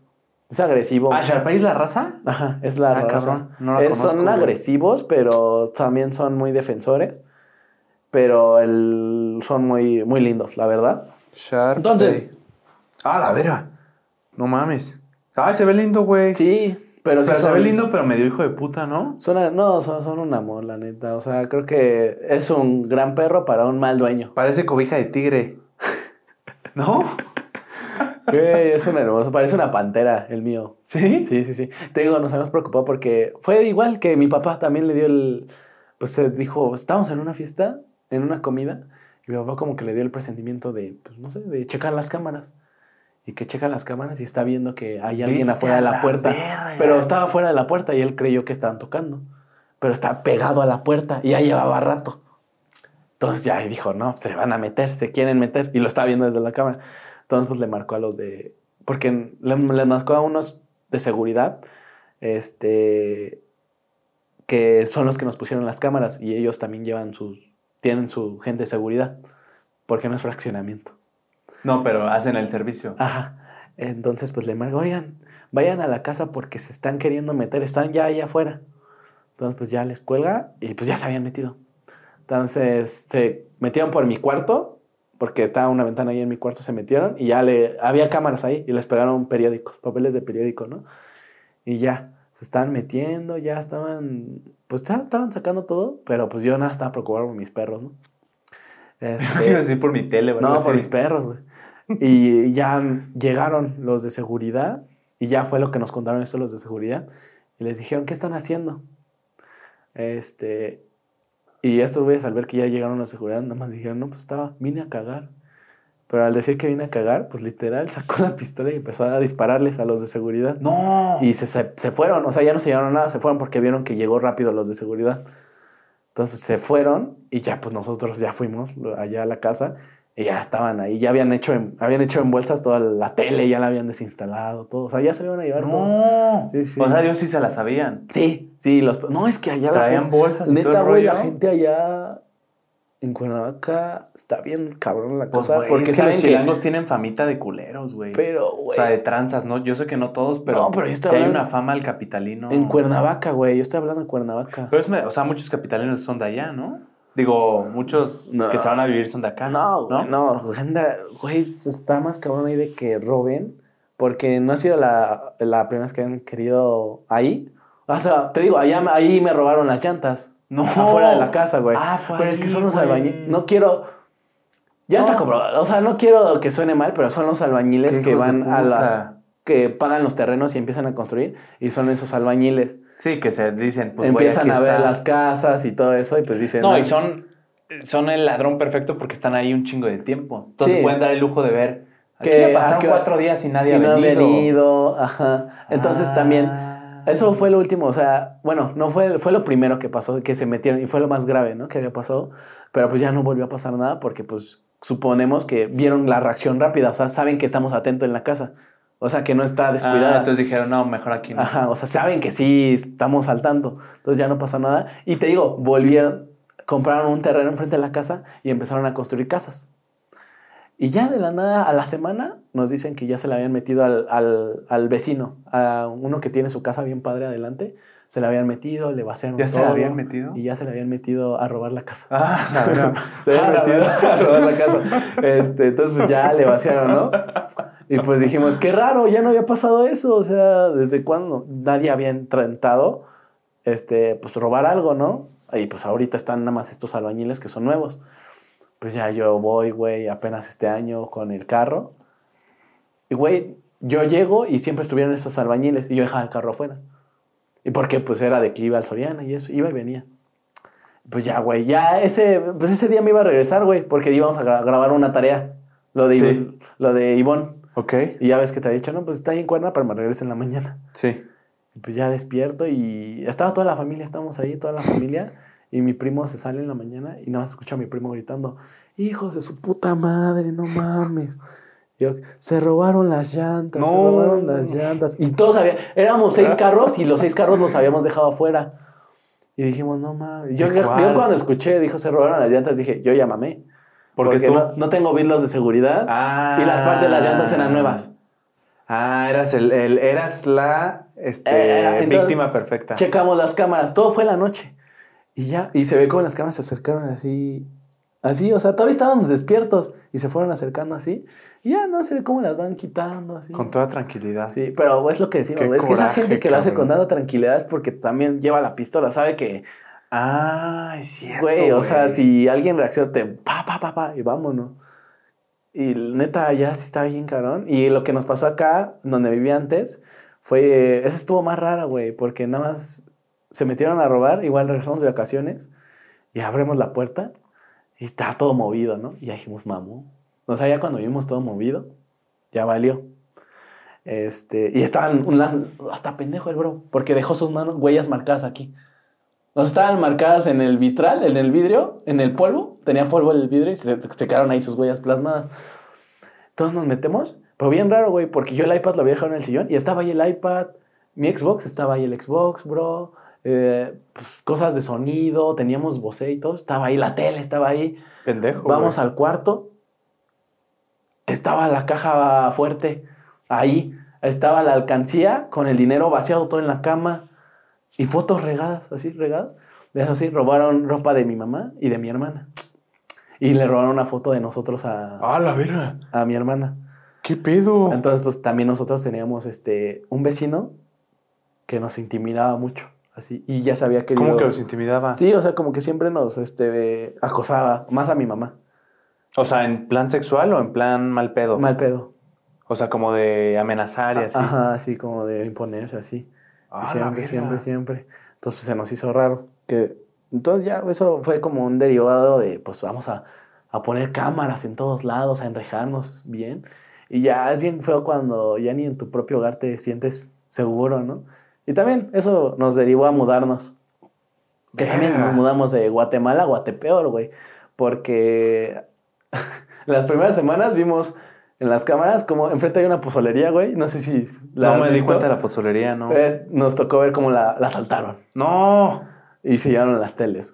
Es agresivo. Ah, ¿Sharpei es la raza? Ajá, es la Ah, raza. cabrón, no la Es- conozco, son güey. agresivos, pero también son muy defensores. Pero el, son muy, muy lindos, la verdad. Sharpei. Entonces- Ah, la vera. No mames. Ay, se ve lindo, güey. Sí, pero, sí Pero se ve lindo, pero medio hijo de puta, ¿no? Son, a- no, son, son un amor, la neta. O sea, creo que es un gran perro para un mal dueño. Parece cobija de tigre. ¿No? Güey, es un hermoso. Parece una pantera, el mío. ¿Sí? Sí, sí, sí. Te digo, nos habíamos preocupado porque fue igual que mi papá también le dio el. Pues se dijo, estábamos en una fiesta, en una comida, y mi papá como que le dio el presentimiento de, pues no sé, de checar las cámaras. Y que checa las cámaras y está viendo que hay alguien Vete afuera de la la puerta. verga. Pero estaba fuera de la puerta y él creyó que estaban tocando. Pero está pegado a la puerta y ya llevaba rato. Entonces ya dijo, no, se van a meter, se quieren meter. Y lo estaba viendo desde la cámara. Entonces pues le marcó a los de... Porque le, le marcó a unos de seguridad, este, que son los que nos pusieron las cámaras y ellos también llevan sus, tienen su gente de seguridad, porque no es fraccionamiento. No, pero hacen el servicio. Ajá. Entonces, pues le marco, oigan, vayan a la casa porque se están queriendo meter, están ya allá afuera. Entonces, pues ya les cuelga y pues ya se habían metido. Entonces, se metieron por mi cuarto, porque estaba una ventana ahí en mi cuarto, se metieron y ya le, había cámaras ahí y les pegaron periódicos, papeles de periódico, ¿no? Y ya, se estaban metiendo, ya estaban, pues ya estaban sacando todo, pero pues yo nada estaba preocupado por mis perros, ¿no? Este, a decir por mi tele, ¿verdad? no, por Sí. mis perros, güey. Y ya llegaron los de seguridad y ya fue lo que nos contaron esto los de seguridad. Y les dijeron, ¿qué están haciendo? Este, y estos güeyes al ver que ya llegaron los de seguridad, nada más dijeron, no, pues estaba, vine a cagar. Pero al decir que vine a cagar, pues literal sacó la pistola y empezó a dispararles a los de seguridad. No. Y se, se, se fueron, o sea, ya no se llevaron nada, se fueron porque vieron que llegó rápido los de seguridad. Entonces pues, se fueron y ya pues nosotros ya fuimos allá a la casa y ya estaban ahí, ya habían hecho en, habían hecho en bolsas toda la tele, ya la habían desinstalado, todo, o sea, ya se iban a llevar todo. No. Sí, sí. O sea, ellos sí se la sabían. Sí, sí, los, no, es que allá la Traían gente- bolsas y todo neta, el güey, rollo. la gente allá en Cuernavaca está bien cabrón la Pues, cosa, güey, porque es que saben los que, chilangos tienen famita de culeros, güey. pero, o güey, sea, de tranzas, ¿no? Yo sé que no todos, pero, No, pero yo sí hay una fama al capitalino. en Cuernavaca, güey, yo estoy hablando de Cuernavaca. Pero es, o sea, muchos capitalinos son de allá, ¿no? Digo, muchos No. que se van a vivir son de acá. No, güey, no, güey, está más cabrón ahí de que roben, porque no ha sido la, la primera vez que han querido ahí. O sea, te digo, allá, ahí me robaron las llantas. No. Afuera de la casa, güey. Ah, fue Pero es que son los albañiles. No quiero. Ya No. está comprobado. O sea, no quiero que suene mal, pero son los albañiles que van a las. que pagan los terrenos y empiezan a construir. Y son esos albañiles. Sí, que se dicen, pues, güey, empiezan aquí a ver está. las casas y todo eso. Y pues dicen. No, "Ah, y son, son el ladrón perfecto porque están ahí un chingo de tiempo. Entonces Sí. pueden dar el lujo de ver. Que- pasaron cuatro días y nadie y ha no venido. ha venido. Ajá. Entonces Ah. también. Eso fue lo último, o sea, bueno, no fue, fue lo primero que pasó, que se metieron, y fue lo más grave, ¿no? Que había pasado, pero pues ya no volvió a pasar nada porque pues suponemos que vieron la reacción rápida, o sea, saben que estamos atentos en la casa, o sea, que no está Ah, descuidada. entonces dijeron, no, mejor aquí no. Ajá, o sea, saben que sí estamos al tanto, entonces ya no pasó nada. Y te digo, volvieron, compraron un terreno enfrente de la casa y empezaron a construir casas. Y ya de la nada, a la semana, nos dicen que ya se le habían metido al, al, al vecino, a uno que tiene su casa bien padre adelante, se le habían metido, le vaciaron ¿Ya se le todo, habían metido? Y ya se le habían metido a robar la casa. Ah. Se habían Ah, la metido a robar la casa. Este, entonces, pues ya le vaciaron, ¿no? Y pues dijimos, qué raro, ya no había pasado eso. O sea, ¿desde cuándo? Nadie había intentado, este, pues robar algo, ¿no? Y pues ahorita están nada más estos albañiles que son nuevos. Pues ya yo voy, güey, apenas este año con el carro. Y, güey, yo llego y siempre estuvieron esos albañiles y yo dejaba el carro afuera. ¿Y por qué? Pues era de que iba al Soriana y eso, iba y venía. Pues ya, güey, ya ese, pues ese día me iba a regresar, güey, porque íbamos a gra- grabar una tarea, lo de, Sí. Lo de Ivonne. Ok. Y ya ves que te ha dicho, no, pues está ahí en Cuerna, pero me regreso en la mañana. Sí. Y pues ya despierto y estaba toda la familia, estábamos ahí, toda la familia. Y mi primo se sale en la mañana y nada más escucho a mi primo gritando, hijos de su puta madre, no mames. Yo, se robaron las llantas, se No. robaron las llantas. Y todos habían, éramos seis carros y los seis carros los habíamos dejado afuera. Y dijimos, no mames. Yo, yo cuando escuché, dijo, se robaron las llantas, dije, yo ya mamé. Porque Porque, tú- no, no tengo vidrios de seguridad Ah. y las partes de las llantas eran nuevas. Ah, eras, el, el- eras la este, Eh, era- entonces, víctima perfecta. Checamos las cámaras, todo fue la noche. Y ya, y se ve como las cámaras se acercaron así, así, o sea, todavía estábamos despiertos y se fueron acercando así. Y ya no se ve cómo las van quitando así. Con toda tranquilidad. Sí, pero es lo que decimos, Qué es que esa gente que lo hace cabrón. con tanta tranquilidad es porque también lleva la pistola, sabe que, Ah, es cierto. güey, o sea, si alguien reacciona, te pa, pa, pa, pa, y vámonos. Y neta, ya sí está bien cabrón. Y lo que nos pasó acá, donde vivía antes, fue. Esa estuvo más rara, güey, porque nada más se metieron a robar. Igual regresamos de vacaciones y abrimos la puerta y está todo movido, ¿no? Y dijimos, mamó. O sea, ya cuando vimos todo movido, ya valió. Este, y estaban hasta pendejo el bro, porque dejó sus manos, huellas marcadas aquí. Estaban marcadas en el vitral, en el vidrio, en el polvo. Tenía polvo el vidrio y se, se quedaron ahí sus huellas plasmadas. Entonces nos metemos, pero bien raro, güey, porque yo el iPad lo había dejado en el sillón y estaba ahí el iPad, mi Xbox, estaba ahí el Xbox, bro. Eh, pues, cosas de sonido, teníamos Bose y todo, estaba ahí la tele, estaba ahí. Pendejo. Vamos güey. al cuarto. Estaba la caja fuerte ahí. Estaba la alcancía con el dinero vaciado todo en la cama. Y fotos regadas, así, regadas. De eso sí, robaron ropa de mi mamá y de mi hermana. Y le robaron una foto de nosotros a, Ah, la verga. a mi hermana. ¿Qué pedo? Entonces, pues también nosotros teníamos este, un vecino que nos intimidaba mucho. Así, y ya sabía que ¿Cómo que los intimidaba? Sí, o sea, como que siempre nos este, acosaba, más a mi mamá. O sea, ¿en plan sexual o en plan mal pedo? Mal pedo. O sea, como de amenazar y así. Ajá, así como de imponerse, así. Ah, siempre, siempre, siempre. Entonces pues, se nos hizo raro. Que, entonces ya eso fue como un derivado de, pues vamos a, a poner cámaras en todos lados, a enrejarnos bien. Y ya es bien feo cuando ya ni en tu propio hogar te sientes seguro, ¿no? Y también eso nos derivó a mudarnos. Que también nos mudamos de Guatemala a Guatepeor, güey. Porque las primeras semanas vimos en las cámaras como enfrente hay una pozolería, güey. No sé si la No me di cuenta de la pozolería, ¿no? Nos tocó ver cómo la, la asaltaron No. y se llevaron las teles.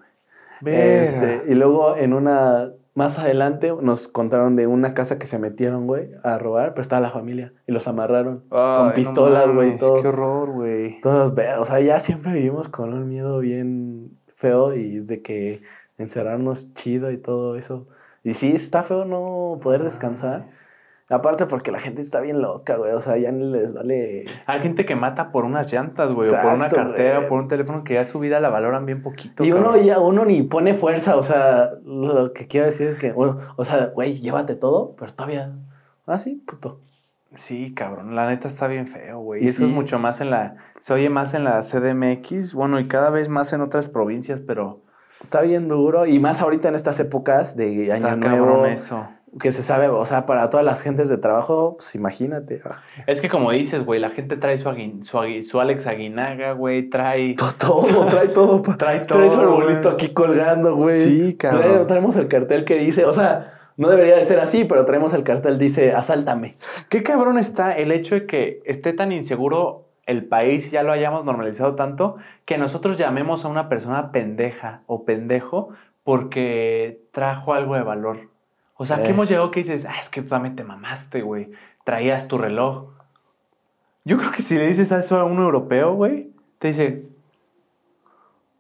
güey. Este, y luego en una, más adelante nos contaron de una casa que se metieron, güey, a robar, pero estaba la familia y los amarraron Ay, con no pistolas, güey, mames, todo. Qué horror, güey. Todos, ve- o sea, ya siempre vivimos con un miedo bien feo y de que encerrarnos chido y todo eso. Y sí, está feo no poder descansar. Aparte porque la gente está bien loca, güey. O sea, ya ni les vale. Hay gente que mata por unas llantas, güey, o por una cartera, güey. o por un teléfono que ya su vida la valoran bien poquito. Y uno ya, uno ni pone fuerza. O sea, lo que quiero decir es que, bueno, o sea, güey, llévate todo, pero todavía. Ah, sí, puto. Sí, cabrón, la neta está bien feo, güey. Y Y eso es mucho más en la. Se oye más en la CDMX, bueno, y cada vez más en otras provincias, pero. Está bien duro. Y más ahorita en estas épocas de Está Año cabrón Nuevo. eso. Que se sabe, o sea, para todas las gentes de trabajo, pues imagínate. Es que como dices, güey, la gente trae su, aguin- su, agui- su Alex Aguinaga, güey, trae. to- Todo, trae todo. pa- Trae Trae su arbolito aquí colgando, güey. Sí, cabrón. Trae- traemos el cartel que dice, o sea, no debería de ser así, pero traemos el cartel dice, asáltame. Qué cabrón está el hecho de que esté tan inseguro el país, ya lo hayamos normalizado tanto, que nosotros llamemos a una persona pendeja o pendejo porque trajo algo de valor. O sea, Eh. que hemos llegado que dices, ah, es que tú también te mamaste, güey. Traías tu reloj. Yo creo que si le dices eso a un europeo, güey, te dice,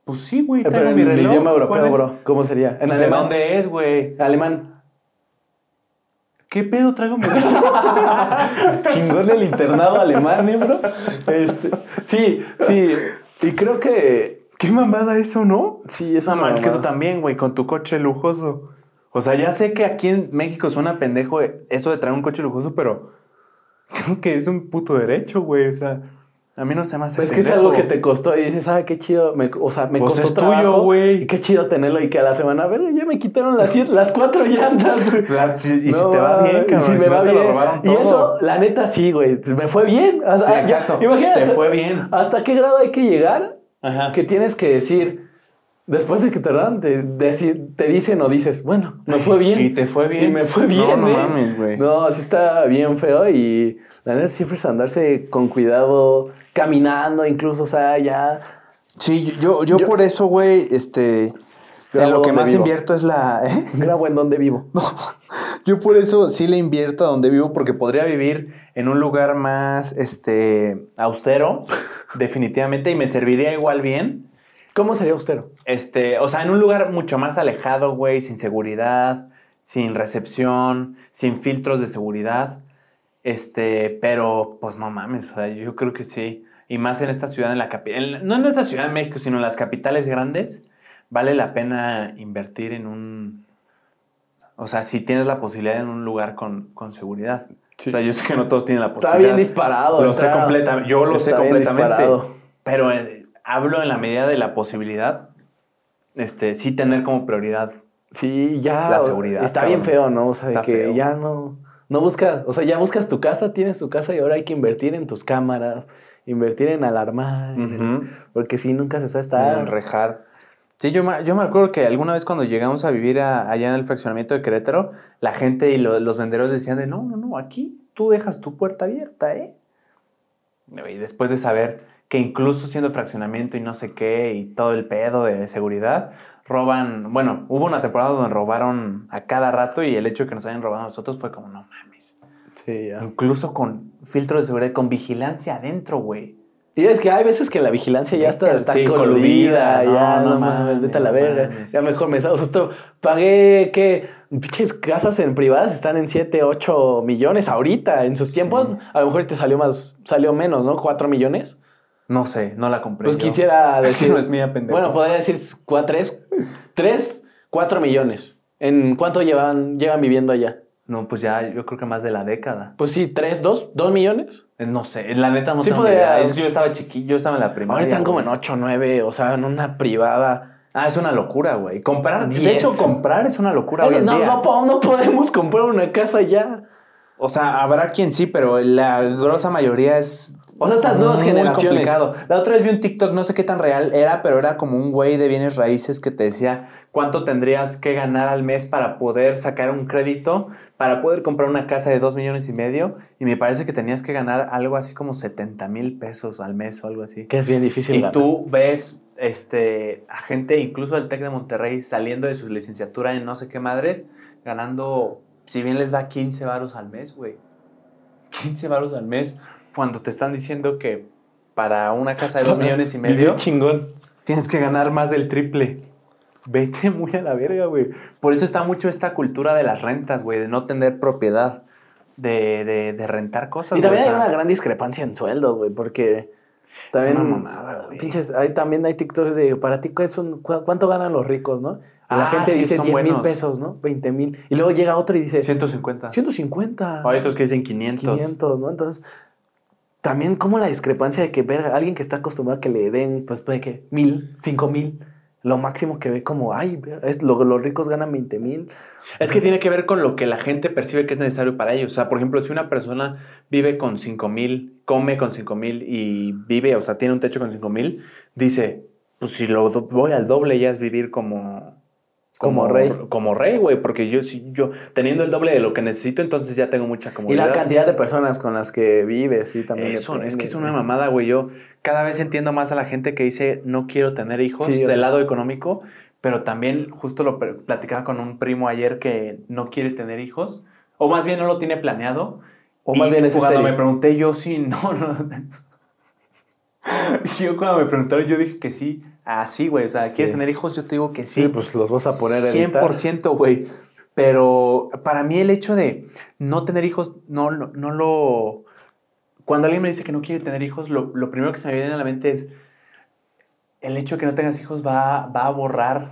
pues sí, güey, Eh, Pero mi en reloj. idioma ¿cuál europeo, bro, ¿cómo sería? En ¿De alemán. dónde es, güey? Alemán. ¿Qué pedo traigo mi reloj? Chingón el internado alemán, ¿eh, bro? Este, sí, sí. Y creo que ¿Qué mamada eso, no? sí, es No, es que tú también, güey, con tu coche lujoso. O sea, ya sé que aquí en México suena pendejo eso de traer un coche lujoso, pero creo que es un puto derecho, güey. O sea, a mí no se me hace Pues es que es algo que te costó y dices, ah, qué chido. Me- o sea, me Pues costó es tuyo, trabajo, güey. Y qué chido tenerlo y que a la semana, a ver, ya me quitaron las, siete- las cuatro llantas, güey. Y si No, te va bien, y cabrón. si Si, me no va te bien. lo robaron Y todo. eso, la neta, sí, güey. Me fue bien. Sí, sea, ya- exacto. imagínate. Te fue bien. ¿Hasta qué grado hay que llegar? Ajá. Que tienes que decir, después de que te roban, te, te dicen o dices, bueno, me fue bien. Y te fue bien. Y me fue bien, No, no ¿eh? mames, güey. No, sí está bien feo y la neta siempre es andarse con cuidado, caminando incluso, o sea, ya... Sí, yo, yo, Yo- por eso, güey, este. En lo que más vivo. invierto es la. ¿eh? Grabo en donde vivo. Yo por eso sí le invierto a donde vivo, porque Podría vivir en un lugar más, este, austero, definitivamente, y me serviría igual bien. ¿Cómo sería austero? Este, o sea, en un lugar mucho más alejado, güey, sin seguridad, sin recepción, sin filtros de seguridad. Este, pero pues no mames, o sea, yo creo que sí. Y más en esta ciudad, en la capital, no en esta ciudad de México, sino en las capitales grandes, vale la pena invertir en un. O sea, si tienes la posibilidad en un lugar con, con seguridad. Sí. O sea, yo sé que no todos tienen la Está posibilidad. bien disparado. Lo sé completamente. Yo lo sé está completamente. disparado. Pero eh, hablo en la medida de la posibilidad. Este, sí tener como prioridad. Sí, ya... La seguridad, Está bien feo, ¿no? O sea, Está que feo. ya no... No buscas, o sea, ya buscas tu casa, tienes tu casa y ahora hay que invertir en tus cámaras, invertir en alarmar, en- porque si nunca se está En estar... enrejar. Sí, yo me, yo me acuerdo que alguna vez cuando llegamos a vivir a- allá en el fraccionamiento de Querétaro, la gente y lo- los venderos decían de, no, no, no, aquí tú dejas tu puerta abierta, ¿eh? Y después de saber que incluso siendo fraccionamiento y no sé qué y todo el pedo de seguridad, roban, bueno, hubo una temporada donde robaron a cada rato y el hecho de que nos hayan robado a nosotros fue como, no mames. Sí, ya. Incluso con filtro de seguridad, con vigilancia adentro, güey. Y es que hay veces que la vigilancia ya está, está sí, coludida, ya no, no mames, mames, vete a la verga. mames. Ya mejor me o sea, esto, pagué que pinches casas en privadas están en 7, 8 millones ahorita. En sus tiempos, a lo mejor te salió más, salió menos, ¿no? 4 millones. No sé, no la compré. Pues yo. quisiera decir. No es mía, pendejo. Bueno, podría decir tres, tres, cuatro millones. ¿En cuánto llevan, llevan viviendo allá? No, pues ya, yo creo que más de la década. Pues sí, tres, dos, dos millones. Eh, No sé, la neta no Sí tengo podría- idea. Es que yo estaba chiquillo, yo estaba en la primaria. Ahora están como en ocho, nueve, o sea, en una privada. Ah, es una locura, güey. Comprar, de Diez. hecho, comprar es una locura hoy en no, día. no, no podemos comprar una casa ya. O sea, habrá quien sí, pero la grosa mayoría es. O sea, estas nuevas muy generaciones. complicado. La otra vez vi un TikTok, no sé qué tan real era, pero era como un güey de bienes raíces que te decía cuánto tendrías que ganar al mes para poder sacar un crédito, para poder comprar una casa de dos millones y medio. Y me parece que tenías que ganar algo así como 70 mil pesos al mes o algo así. Que es bien difícil. Y ganar. tú ves este, a gente, incluso del TEC de Monterrey, saliendo de su licenciatura en no sé qué madres, ganando, si bien les va 15 varos al mes, güey. 15 varos al mes, cuando te están diciendo que para una casa de 2 millones y medio chingón. tienes que ganar más del triple. Vete muy a la verga, güey. Por eso está mucho esta cultura de las rentas, güey, de no tener propiedad, de, de- de rentar cosas. Y también hay o sea, una gran discrepancia en sueldos, güey, porque también. una mamada, güey. Pinches, hay, también hay TikToks de para ti ¿cuál es un- cu- cuánto ganan los ricos, ¿no? Y la Ah, gente sí, dice son 10 mil pesos, ¿no? 20 mil. Y luego llega otro y dice 150. 150. Hay otros que dicen 500. 500, ¿no? Entonces, también como la discrepancia de que ver a alguien que está acostumbrado a que le den, pues puede que mil, cinco mil, lo máximo que ve como, ay, es, lo- los ricos ganan 20 mil. Es que tiene que ver con lo que la gente percibe que es necesario para ellos. O sea, por ejemplo, si una persona vive con 5 mil, come con 5 mil y vive, o sea, tiene un techo con 5 mil, dice, pues si lo voy al doble ya es vivir como... Como rey. Como rey, güey, porque yo, si yo teniendo el doble de lo que necesito, entonces ya tengo mucha Y comodidad. la cantidad de personas con las que vives, sí, también. Eso, es que es una mamada, güey. Yo cada vez entiendo más a la gente que dice no quiero tener hijos Sí, del lado económico, pero también justo lo platicaba con un primo ayer que no quiere tener hijos, o más bien no lo tiene planeado. O más Y bien es cuando estéril. me pregunté yo sí, no, no. yo cuando me preguntaron yo dije que sí. Así, güey. O sea, ¿quieres Sí. tener hijos? Yo te digo que Sí, sí. pues los vas a poner a editar. 100%, güey. Pero para mí el hecho de no tener hijos, no, no, no lo... Cuando alguien me dice que no quiere tener hijos, lo, lo primero que se me viene a la mente es el hecho de que no tengas hijos va, va a borrar,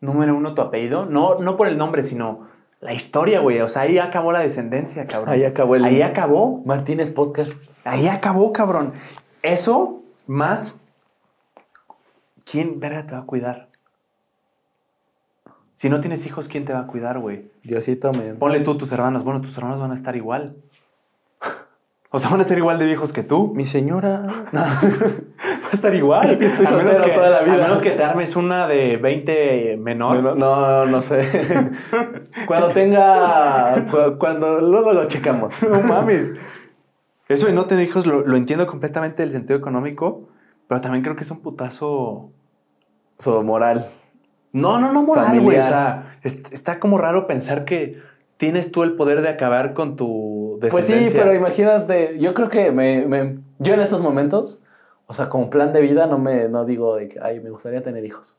número uno, tu apellido. No, no por el nombre, sino la historia, güey. O sea, ahí acabó la descendencia, cabrón. Ahí acabó el. Ahí acabó. Martínez Podcast. Ahí acabó, cabrón. Eso más. ¿Quién verga te va a cuidar? Si no tienes hijos, ¿quién te va a cuidar, güey? Diosito me. Ponle tú tus hermanos. Bueno, tus hermanos van a estar igual. O sea, van a ser igual de viejos que tú. Mi señora. Va a estar igual. Estoy a menos que, toda la vida. A menos que te armes una de 20 menor. No, no, no sé. cuando tenga. cu- Cuando luego lo checamos. No mames. Eso de no tener hijos lo, lo entiendo completamente del sentido económico, pero también creo que es un putazo So, moral. No, no, no moral, güey. O sea, est- está como raro pensar que tienes tú el poder de acabar con tu Pues sí, descendencia. pero imagínate, yo creo que me, me- yo en estos momentos, o sea, como plan de vida, no me no digo de que, ay, me gustaría tener hijos.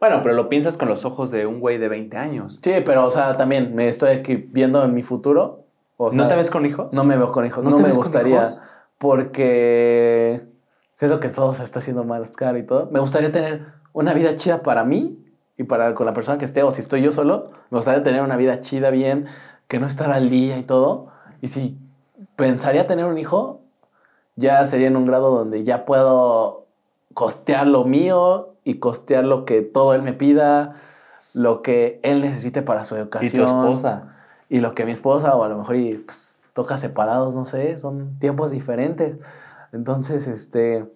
Bueno, pero lo piensas con los ojos de un güey de 20 años. Sí, pero, o sea, también me estoy aquí viendo en mi futuro. o sea, ¿No te ves con hijos? No me veo con hijos, ¿No no, te me gustaría. Porque siento que todo se está haciendo más caro y todo. Me gustaría tener una vida chida para mí y para con la persona que esté, o si estoy yo solo, me gustaría tener una vida chida, bien, que no estar al día y todo. Y si pensaría tener un hijo, ya sería en un grado donde ya puedo costear lo mío y costear lo que todo él me pida, lo que él necesite para su Y educación. tu esposa. Y lo que mi esposa, o a lo mejor y, pues, toca separados, no sé, son tiempos diferentes. Entonces, este,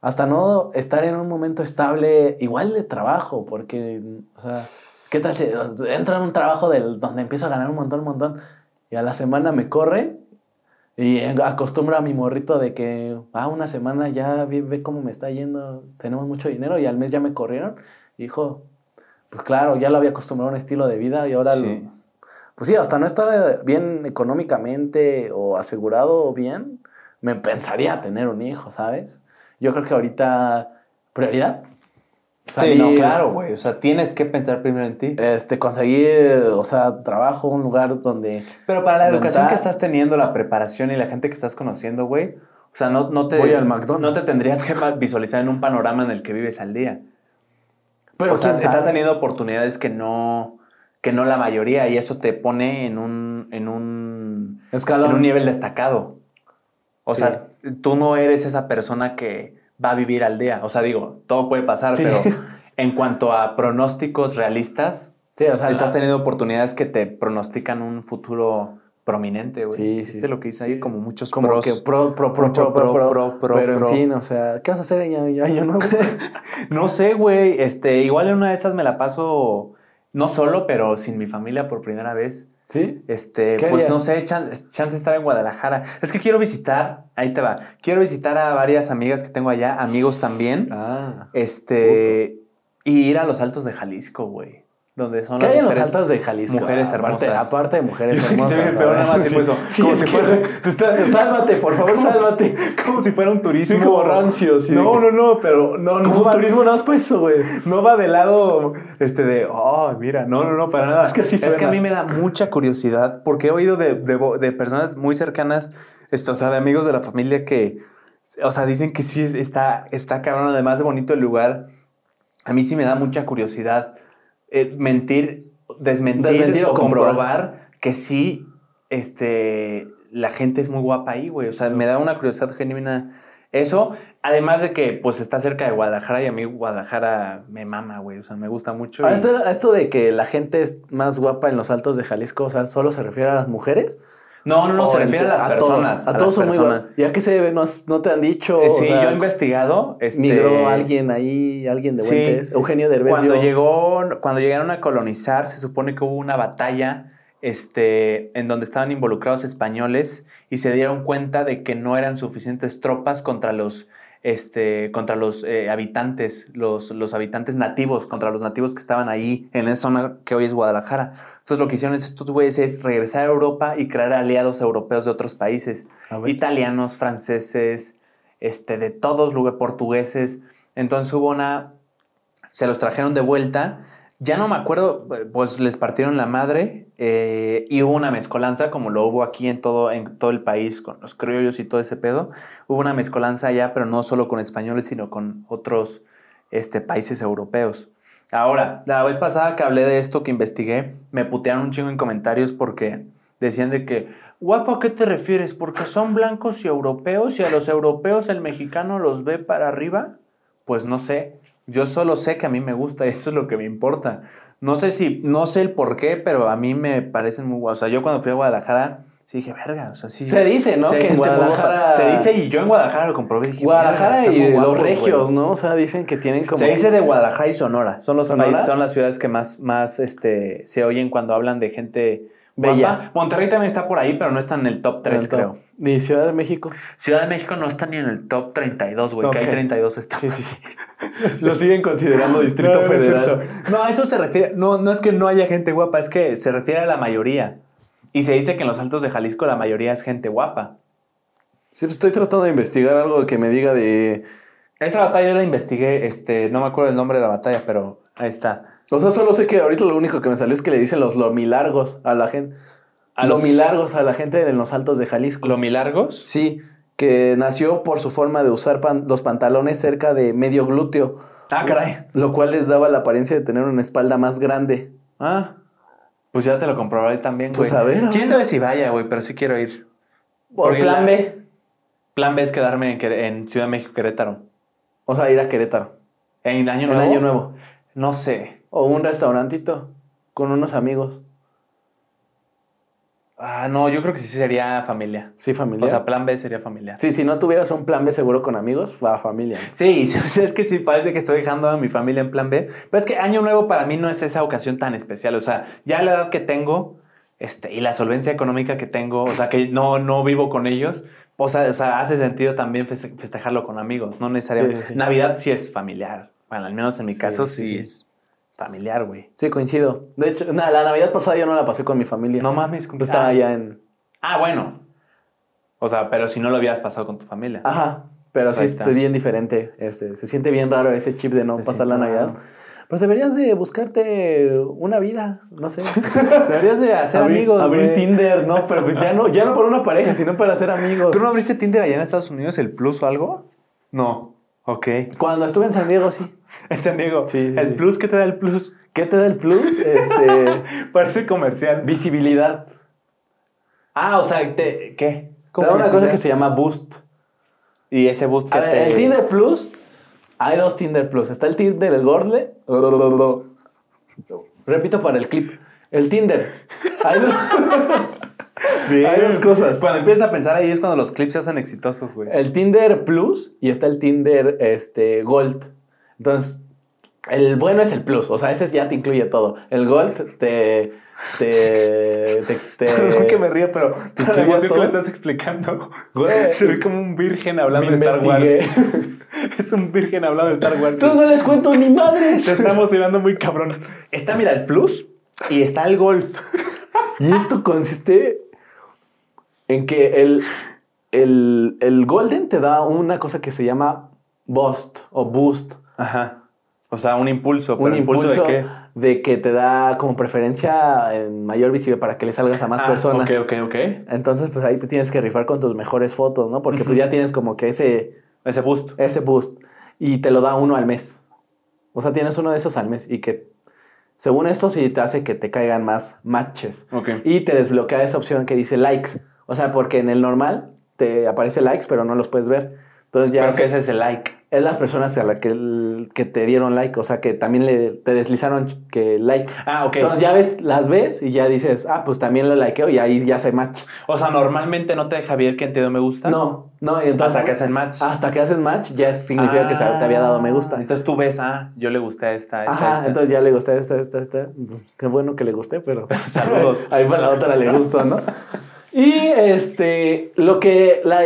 hasta no estar en un momento estable, igual de trabajo, porque, o sea, ¿qué tal si entro en un trabajo del, donde empiezo a ganar un montón, un montón, y a la semana me corre y acostumbro a mi morrito de que, ah, una semana ya ve, ve cómo me está yendo, tenemos mucho dinero y al mes ya me corrieron. Y dijo, pues claro, ya lo había acostumbrado a un estilo de vida y ahora, lo- Sí. pues sí, hasta no estar bien económicamente o asegurado bien, me pensaría tener un hijo, ¿sabes? Yo creo que ahorita, prioridad. Sí, no, claro, güey. O sea, tienes que pensar primero en ti. Este, conseguir, o sea, trabajo, un lugar donde... Pero para la educación que estás teniendo, la preparación y la gente que estás conociendo, güey, O sea, no, no te. Voy al McDonald's. No te tendrías que visualizar en un panorama en el que vives al día. Pero o sea, estás teniendo oportunidades que no. que no la mayoría. Y eso te pone en un. en un. Escalón. en un nivel destacado. O sea, tú no eres esa persona que va a vivir al día. O sea, digo, todo puede pasar, Sí. pero en cuanto a pronósticos realistas, Sí, o sea, estás la- teniendo oportunidades que te pronostican un futuro prominente, güey. Sí, sí. ¿Viste lo que hice ahí? Como muchos como pros. que pro, pro, pro, pro, pro, pro, pro, pro, Pero pro. en fin, o sea, ¿qué vas a hacer en año nuevo? No sé, güey. Este, igual en una de esas me la paso no solo, pero sin mi familia por primera vez. ¿Sí? Este, ¿Qué pues no sé, chance, chance de estar en Guadalajara. Es que quiero visitar, ahí te va. Quiero visitar a varias amigas que tengo allá, amigos también. Ah. Este, y ir a los altos de Jalisco, güey. Donde son ¿Qué las hay en los mujeres- altos de Jalisco? mujeres aparte, hermosas. Aparte de mujeres Yo sé que hermosas. se ve feo nada más decir eso. Sí, Como es si que, fuera- Sálvate, por favor, Como si- sálvate. Como si fuera un turismo. Sí, como rancio, sí. No, no, no, pero no, no Como va, turismo nada más por eso, güey. no va de lado este de, oh, mira, no, no, no, para nada. Es que así Es que suena. a mí me da mucha curiosidad porque he oído de, de de personas muy cercanas, esto, o sea, de amigos de la familia que, o sea, dicen que sí está, está cabrón, además de bonito el lugar. A mí sí me da mucha curiosidad eh, mentir, desmentir, Desmentir o o comprobar. comprobar que sí, este, la gente es muy guapa ahí, güey. O sea, me da una curiosidad genuina eso. Además de que, pues, está cerca de Guadalajara y a mí Guadalajara me mama, güey. O sea, me gusta mucho. Ahora, y- esto, esto de que la gente es más guapa en los altos de Jalisco, o sea, ¿solo se refiere a las mujeres? No, no, no, O se refiere a las personas. a, todos son muy personas. guapos. ¿Ya qué se debe? ¿No, no te han dicho? Eh, O sí, sea, yo he investigado. Este, ¿Migró alguien ahí, alguien de Sí. Buentes? Eugenio Derbez Cuando llegó, cuando llegaron a colonizar, se supone que hubo una batalla este, en donde estaban involucrados españoles y se dieron cuenta de que no eran suficientes tropas contra los, este, contra los eh, habitantes, los, los habitantes nativos, contra los nativos que estaban ahí en esa zona que hoy es Guadalajara. Entonces lo que hicieron estos güeyes es regresar a Europa y crear aliados europeos de otros países italianos, franceses, este, de todos lugares, portugueses. Entonces hubo una, se los trajeron de vuelta. Ya no me acuerdo, pues les partieron la madre eh, y hubo una mezcolanza, como lo hubo aquí en todo, en todo el país, con los criollos y todo ese pedo. Hubo una mezcolanza allá, pero no solo con españoles, sino con otros este, países europeos. Ahora, la vez pasada que hablé de esto, que investigué, me putearon un chingo en comentarios porque decían de que, guapo, ¿a qué te refieres? ¿Porque son blancos y europeos y a los europeos el mexicano los ve para arriba? Pues no sé. Yo solo sé que a mí me gusta eso es lo que me importa. No sé si, no sé el por qué, pero a mí me parecen muy guapos. O sea, yo cuando fui a Guadalajara, sí dije, verga, o sea, sí. Se dice, ¿no? Que en gente muy guapa". Guadalajara- Se dice y yo en Guadalajara lo comprobé dije, Guadalajara "Verga, están y los regios, güey". ¿no? O sea, dicen que tienen como... Se dice de Guadalajara y Sonora. Son los ¿Sonora? países, son las ciudades que más, más este, se oyen cuando hablan de gente Bella. guapa. Monterrey también está por ahí, pero no está en el top 3, creo. Ni Ciudad de México. Ciudad de México no está ni en el top 32, güey, que Ok. hay 32 estados. Sí, sí, sí. Lo siguen considerando Distrito No, Federal. No, a eso se refiere. No, no es que no haya gente guapa, es que se refiere a la mayoría. Y se dice que en los altos de Jalisco la mayoría es gente guapa. Sí, pues estoy tratando de investigar algo que me diga de... Esa batalla yo la investigué, este, no me acuerdo el nombre de la batalla, pero ahí está. O sea, solo sé que ahorita lo único que me salió es que le dicen los lomilargos a la gente. A los- lomilargos a la gente en los altos de Jalisco. ¿Lomilargos? Sí, que nació por su forma de usar pan- los pantalones cerca de medio glúteo. Ah, caray. Lo cual les daba la apariencia de tener una espalda más grande. Ah, pues ya te lo comprobaré también, güey. Pues a ver, a ¿Quién ver. sabe si vaya, güey? Pero sí quiero ir. Por Porque plan la- B. Plan B es quedarme en, en Ciudad de México, Querétaro. O sea, ir a Querétaro. ¿En Año En Nuevo? Año Nuevo. No sé. O un restaurantito con unos amigos. Ah, no, yo creo que sí sería familia. Sí, familia. O sea, plan B sería familiar. sí, si no tuvieras un plan B seguro con amigos, va familia. Sí, es que sí parece que estoy dejando a mi familia en plan B. Pero es que Año Nuevo para mí no es esa ocasión tan especial. O sea, ya la edad que tengo este, y la solvencia económica que tengo, o sea, que no, no vivo con ellos, o sea, o sea, hace sentido también feste- festejarlo con amigos, no necesariamente. Sí, sí, sí. Navidad sí es familiar. Bueno, al menos en mi caso sí. es familiar, güey. Sí, coincido. De hecho, nada, la Navidad pasada yo no la pasé con mi familia. No mames, ¿cómo Estaba Ah. allá en... Ah, bueno. O sea, pero si no lo hubieras pasado con tu familia. Ajá, pero sí está. bien diferente. Este, se sisiente bien raro ese chip de no Se pasar la siente Navidad. raro. Pues deberías de buscarte una vida, no sé. Deberías de hacer abrir, amigos, Abrir. Tinder, no, pero pues ya no, ya no por una pareja, sino para hacer amigos. ¿Tú no abriste Tinder allá en Estados Unidos, el Plus o algo? No. Ok. Cuando estuve en San Diego, sí. En San Diego. Sí, sí, ¿El sí. Plus qué te da el Plus? ¿Qué te da el plus? Este, Parece comercial. visibilidad. Ah, o sea, te, ¿qué? Te da una cosa que se llama boost. Y ese boost que A ver, te... el Tinder Plus, hay dos Tinder Plus. Está el Tinder, el Gorle. Repito para el clip. El Tinder. Hay dos, Bien. hay dos cosas. Cuando empiezas a pensar ahí es cuando los clips se hacen exitosos, güey. el Tinder Plus y está el Tinder este, Gold. Entonces, el bueno es el Plus. O sea, ese ya te incluye todo. El Gold te... Te... te, te- Perdón que me río, pero ¿Te la emoción que estás explicando. Güey. Se ve como un virgen hablando de Star Wars. es un virgen hablando de Star Wars. Entonces no les cuento ni madres. Se está emocionando muy cabrón. Está, mira, el Plus y está el Golf. Y esto consiste en que el, el, el Golden te da una cosa que se llama Boost o Boost. Ajá. O sea, un impulso. ¿Pero un impulso, de qué? de que te da como preferencia en mayor visibilidad para que le salgas a más Ah, personas. Ok, ok, ok. Entonces, pues ahí te tienes que rifar con tus mejores fotos, ¿no? Porque pues ya tienes como que ese, Ese boost. ese boost. Y te lo da uno al mes. O sea, tienes uno de esos al mes. Y que, según esto, sí te hace que te caigan más matches. Ok. Y te desbloquea esa opción que dice likes. O sea, porque en el normal te aparece likes, pero no los puedes ver. Entonces ya Pero es, ese es el like. Es las personas a las que, que te dieron like. O sea, que también le, te deslizaron que like. Ah, ok. Entonces ya ves, las ves y ya dices, ah, pues también lo likeo y ahí ya se match. O sea, normalmente no te deja ver quién te dio me gusta. No, no, y entonces. Hasta que hacen match. Hasta que haces match, ya significa que se- te había dado me gusta. Ah, Entonces tú ves, ah, yo le gusté a esta, a esta, a Ajá, esta. entonces ya le gusté esta, esta, esta. Qué bueno que le gusté, pero. Saludos. Ahí para la otra le gustó, ¿no? Y este, lo que la,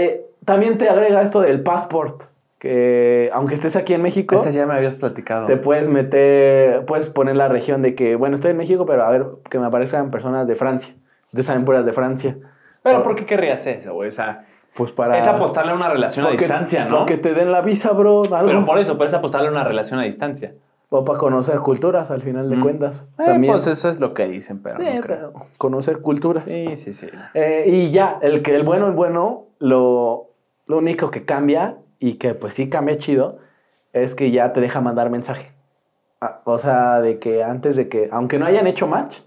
también te agrega esto del passport, que aunque estés aquí en México, Ese ya me habías platicado. te puedes meter, puedes poner la región de que, bueno, estoy en México, pero a ver, que me aparezcan personas de Francia. Te salen puras de Francia. Pero ¿por qué querrías eso, güey? O sea, Pues para. es apostarle a una relación a distancia, ¿no? Porque te den la visa, bro. Algo. Pero por eso, pero es apostarle a una relación a distancia. O para conocer culturas, al final de Mm. cuentas. Eh, también. pues eso es lo que dicen, pero Sí, no creo. pero conocer culturas. Sí, sí, sí. Eh, y ya, el que el bueno, el bueno, lo, lo único que cambia y que pues sí cambia chido es que ya te deja mandar mensaje. Ah, O sea, de que antes de que, aunque no hayan hecho match,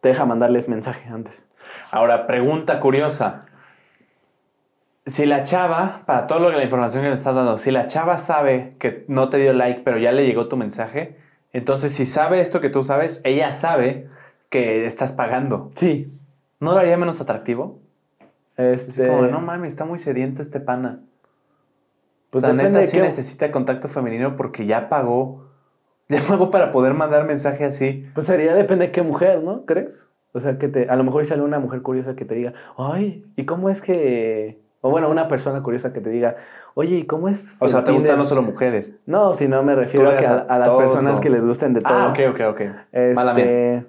te deja mandarles mensaje antes. Ahora, pregunta curiosa. Si la chava, para todo lo que la información que me estás dando, si la chava sabe que no te dio like, pero ya le llegó tu mensaje, entonces si sabe esto que tú sabes, ella sabe que estás pagando. Sí. ¿No lo haría menos atractivo? Es Este, como, no mames, está muy sediento este pana. Pues o sea, neta sí qué- necesita contacto femenino porque ya pagó. Ya pagó para poder mandar mensaje así. Pues sería depende de qué mujer, ¿no? ¿Crees? O sea, que te, a lo mejor sale una mujer curiosa que te diga, ay, ¿y cómo es que...? O bueno, una persona curiosa que te diga, oye, ¿y cómo es O sea, te gustan Tinder?" no solo mujeres. No, si no me refiero a, que a, las todo. personas que les gusten de todo. Ah, ok, ok, ok. Mala mía.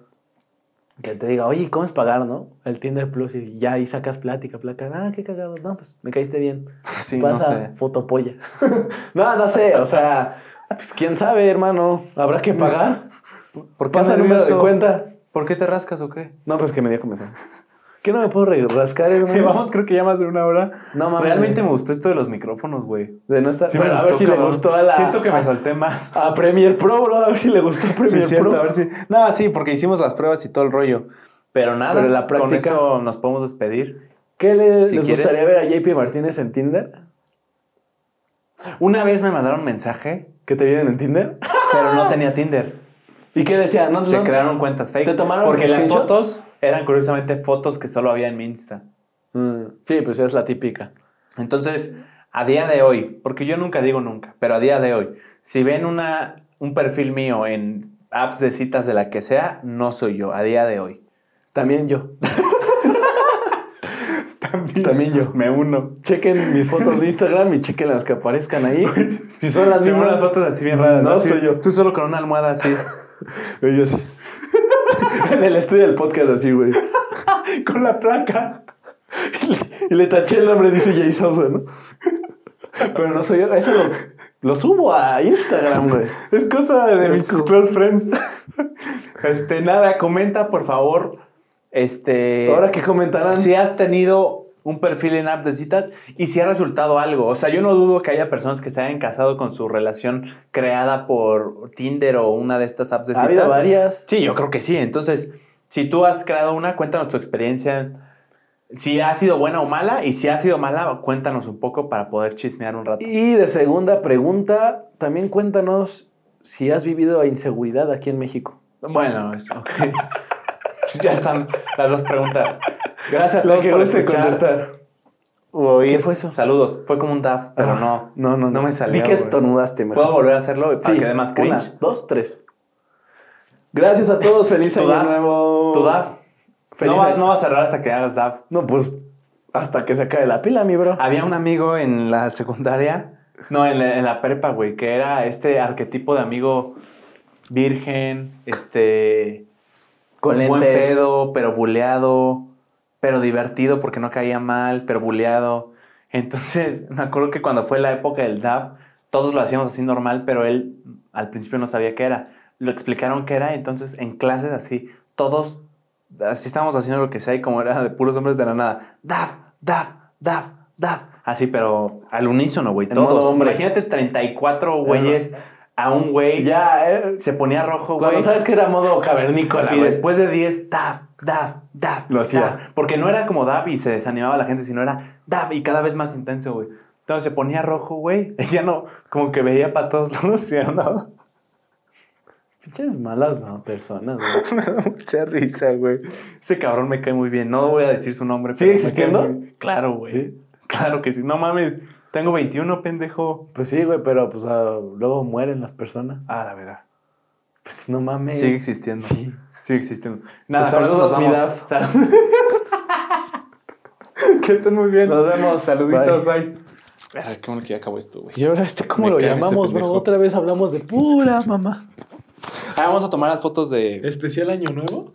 Que te diga, oye, ¿cómo es pagar, no? El Tinder Plus y ya ahí sacas plática, plática. Ah, qué cagado. No, pues me caíste bien. Sí, no Pasa sé. fotopolla. no, no sé, o sea, pues quién sabe, hermano. Habrá que pagar. ¿Por qué Pasa el número de cuenta. ¿Por qué te rascas o qué? No, pues que me dio comezón. ¿Qué no me puedo rascar, hermano? Llevamos creo que ya más de una hora. No mames. Realmente me gustó esto de los micrófonos, güey. De no estar. Sí Bueno, me a ver si le gustó a la. Siento que me solté más. A Premiere Pro, bro. A ver si le gustó a Premiere Sí, cierto, Pro. a ver si... No, sí, porque hicimos las pruebas y todo el rollo. Pero nada, Pero la con práctica- eso nos podemos despedir. ¿Qué le- Si les quieres. gustaría ver a JP Martínez en Tinder? Una vez me mandaron mensaje, ¿Que te vienen en Tinder? pero no tenía Tinder. ¿Y qué decía? No, Se no- crearon cuentas fakes. ¿Te tomaron Porque las screenshot? fotos eran curiosamente fotos que solo había en mi Insta. Mm, sí, pues es la típica. Entonces, a día de hoy, porque yo nunca digo nunca, pero a día de hoy, si ven una, un perfil mío en apps de citas de la que sea, no soy yo, a día de hoy. También yo. También, También yo. me uno. Chequen mis fotos de Instagram y chequen las que aparezcan ahí. si son las mismas. fotos así bien raras. No Así, soy yo. Tú solo con una almohada así. Yo sí. en el estudio del podcast así, güey. con la placa. Y le taché el nombre, dice Jay Sousa, ¿no? Pero no soy yo. Eso lo, Lo subo a Instagram, güey. Es cosa de Es mis co- close friends. este, nada, comenta por favor. Este. Ahora que comentarán. si has tenido un perfil en app de citas y si ha resultado algo. O sea, yo no dudo que haya personas que se hayan casado con su relación creada por Tinder o una de estas apps de ha citas. habido varias. Sí, yo creo que sí. Entonces, si tú has creado una, cuéntanos tu experiencia. Si ha sido buena o mala, y si ha sido mala, cuéntanos un poco para poder chismear un rato. Y de segunda pregunta, también cuéntanos si has vivido inseguridad aquí en México. Bueno, ok. ya están las dos preguntas. Gracias a todos que por escuchar. contestar. oír. ¿Qué fue eso? Saludos. Fue como un DAF, pero Ah, no. No, no, No me salió, Di que estornudaste mejor. ¿Puedo volver a hacerlo para que dé más cringe? Una, dos, tres. Gracias a todos. Feliz año DAF. nuevo. Tu DAF. Feliz No, va- año. no vas a cerrar hasta que hagas DAF. No, pues hasta que se acabe la pila, mi bro. Había un amigo en la secundaria, no, en la, en la prepa, güey, que era este arquetipo de amigo virgen, este... Con buen lentes. pedo, pero buleado, pero divertido porque no caía mal, pero buleado. Entonces, me acuerdo que cuando fue la época del DAF, todos lo hacíamos así normal, pero él al principio no sabía qué era. Lo explicaron qué era, entonces en clases así, todos, así estábamos haciendo lo que sea y como era de puros hombres de la nada, DAF, DAF, DAF, DAF. Así, pero al unísono, güey, todos. hombre. Imagínate 34 güeyes a un güey. Ya, eh. Se ponía rojo, güey. Cuando sabes que era modo cavernícola, Y después de 10, DAF, DAF, DAF. Lo hacía. DAF. Porque no era como DAF y se desanimaba la gente, sino era DAF y cada vez más intenso, güey. Entonces se ponía rojo, güey. Y ya no, como que veía para todos lados, ¿sí o no? Pinches malas personas, güey. Me da mucha risa, güey. Ese cabrón me cae muy bien. No voy a decir su nombre. ¿Sigue existiendo? Claro, güey. ¿Sí? Claro que sí. No mames. Tengo 21, pendejo. Pues sí, güey, pero pues ah, luego mueren las personas. Ah, la verdad. Pues no mames. Sigue existiendo. Sí. Sigue existiendo. Nada, Pues eso nos saludos, mi vamos. Sal- que estén muy bien. Nos vemos. Saluditos, bye. Verga, qué bueno que ya acabó esto, güey. Y ahora este, ¿cómo Me lo este llamamos, bro? Otra vez hablamos de pura mamá. Ah, vamos a tomar las fotos de. ¿Especial Año Nuevo?